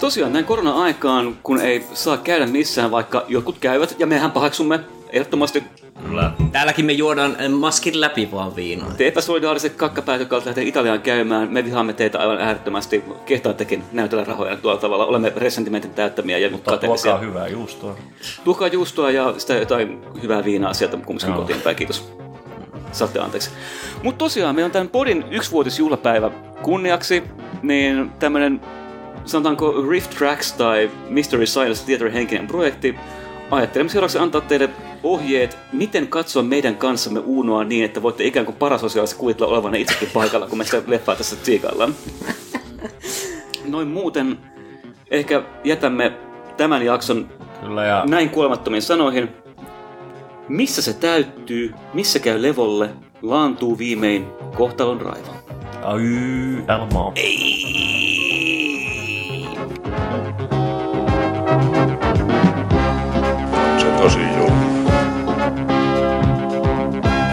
Tosiaan näin korona-aikaan, kun ei saa käydä missään, vaikka jotkut käyvät, ja mehän paheksumme ehdottomasti Kyllä. Täälläkin me juodaan eh, maskin läpi vaan viinaa. te epäsolidaariset kakkapäät, jotka olette lähteneet Italiaan käymään. Me vihaamme teitä aivan äärettömästi. Kehtaattekin näytellä rahoja tuolla tavalla. Olemme resentimentin täyttämiä ja Mutta kateellisia. tuokaa hyvää juustoa. Tuokaa juustoa ja sitä jotain hyvää viinaa sieltä kumminkin Joo. kotiin päin, kiitos. Saatte anteeksi. Mutta tosiaan, meillä on tämän podin yksivuotisjuhlapäivä kunniaksi, niin tämmönen sanotaanko Rift Tracks tai Mystery Science Theater henkinen projekti. Ajattelemme seuraavaksi antaa teille ohjeet, miten katsoa meidän kanssamme Uunoa niin, että voitte ikään kuin parasosiaalisesti kuvitella olevanne itsekin paikalla, kun me sitä leffaa tässä tsiikaillaan. Noin muuten ehkä jätämme tämän jakson Kyllä ja näin kuolemattomiin sanoihin. Missä se täyttyy, missä käy levolle, laantuu viimein kohtalon raivo. ay, Elmo. On se tosi julma.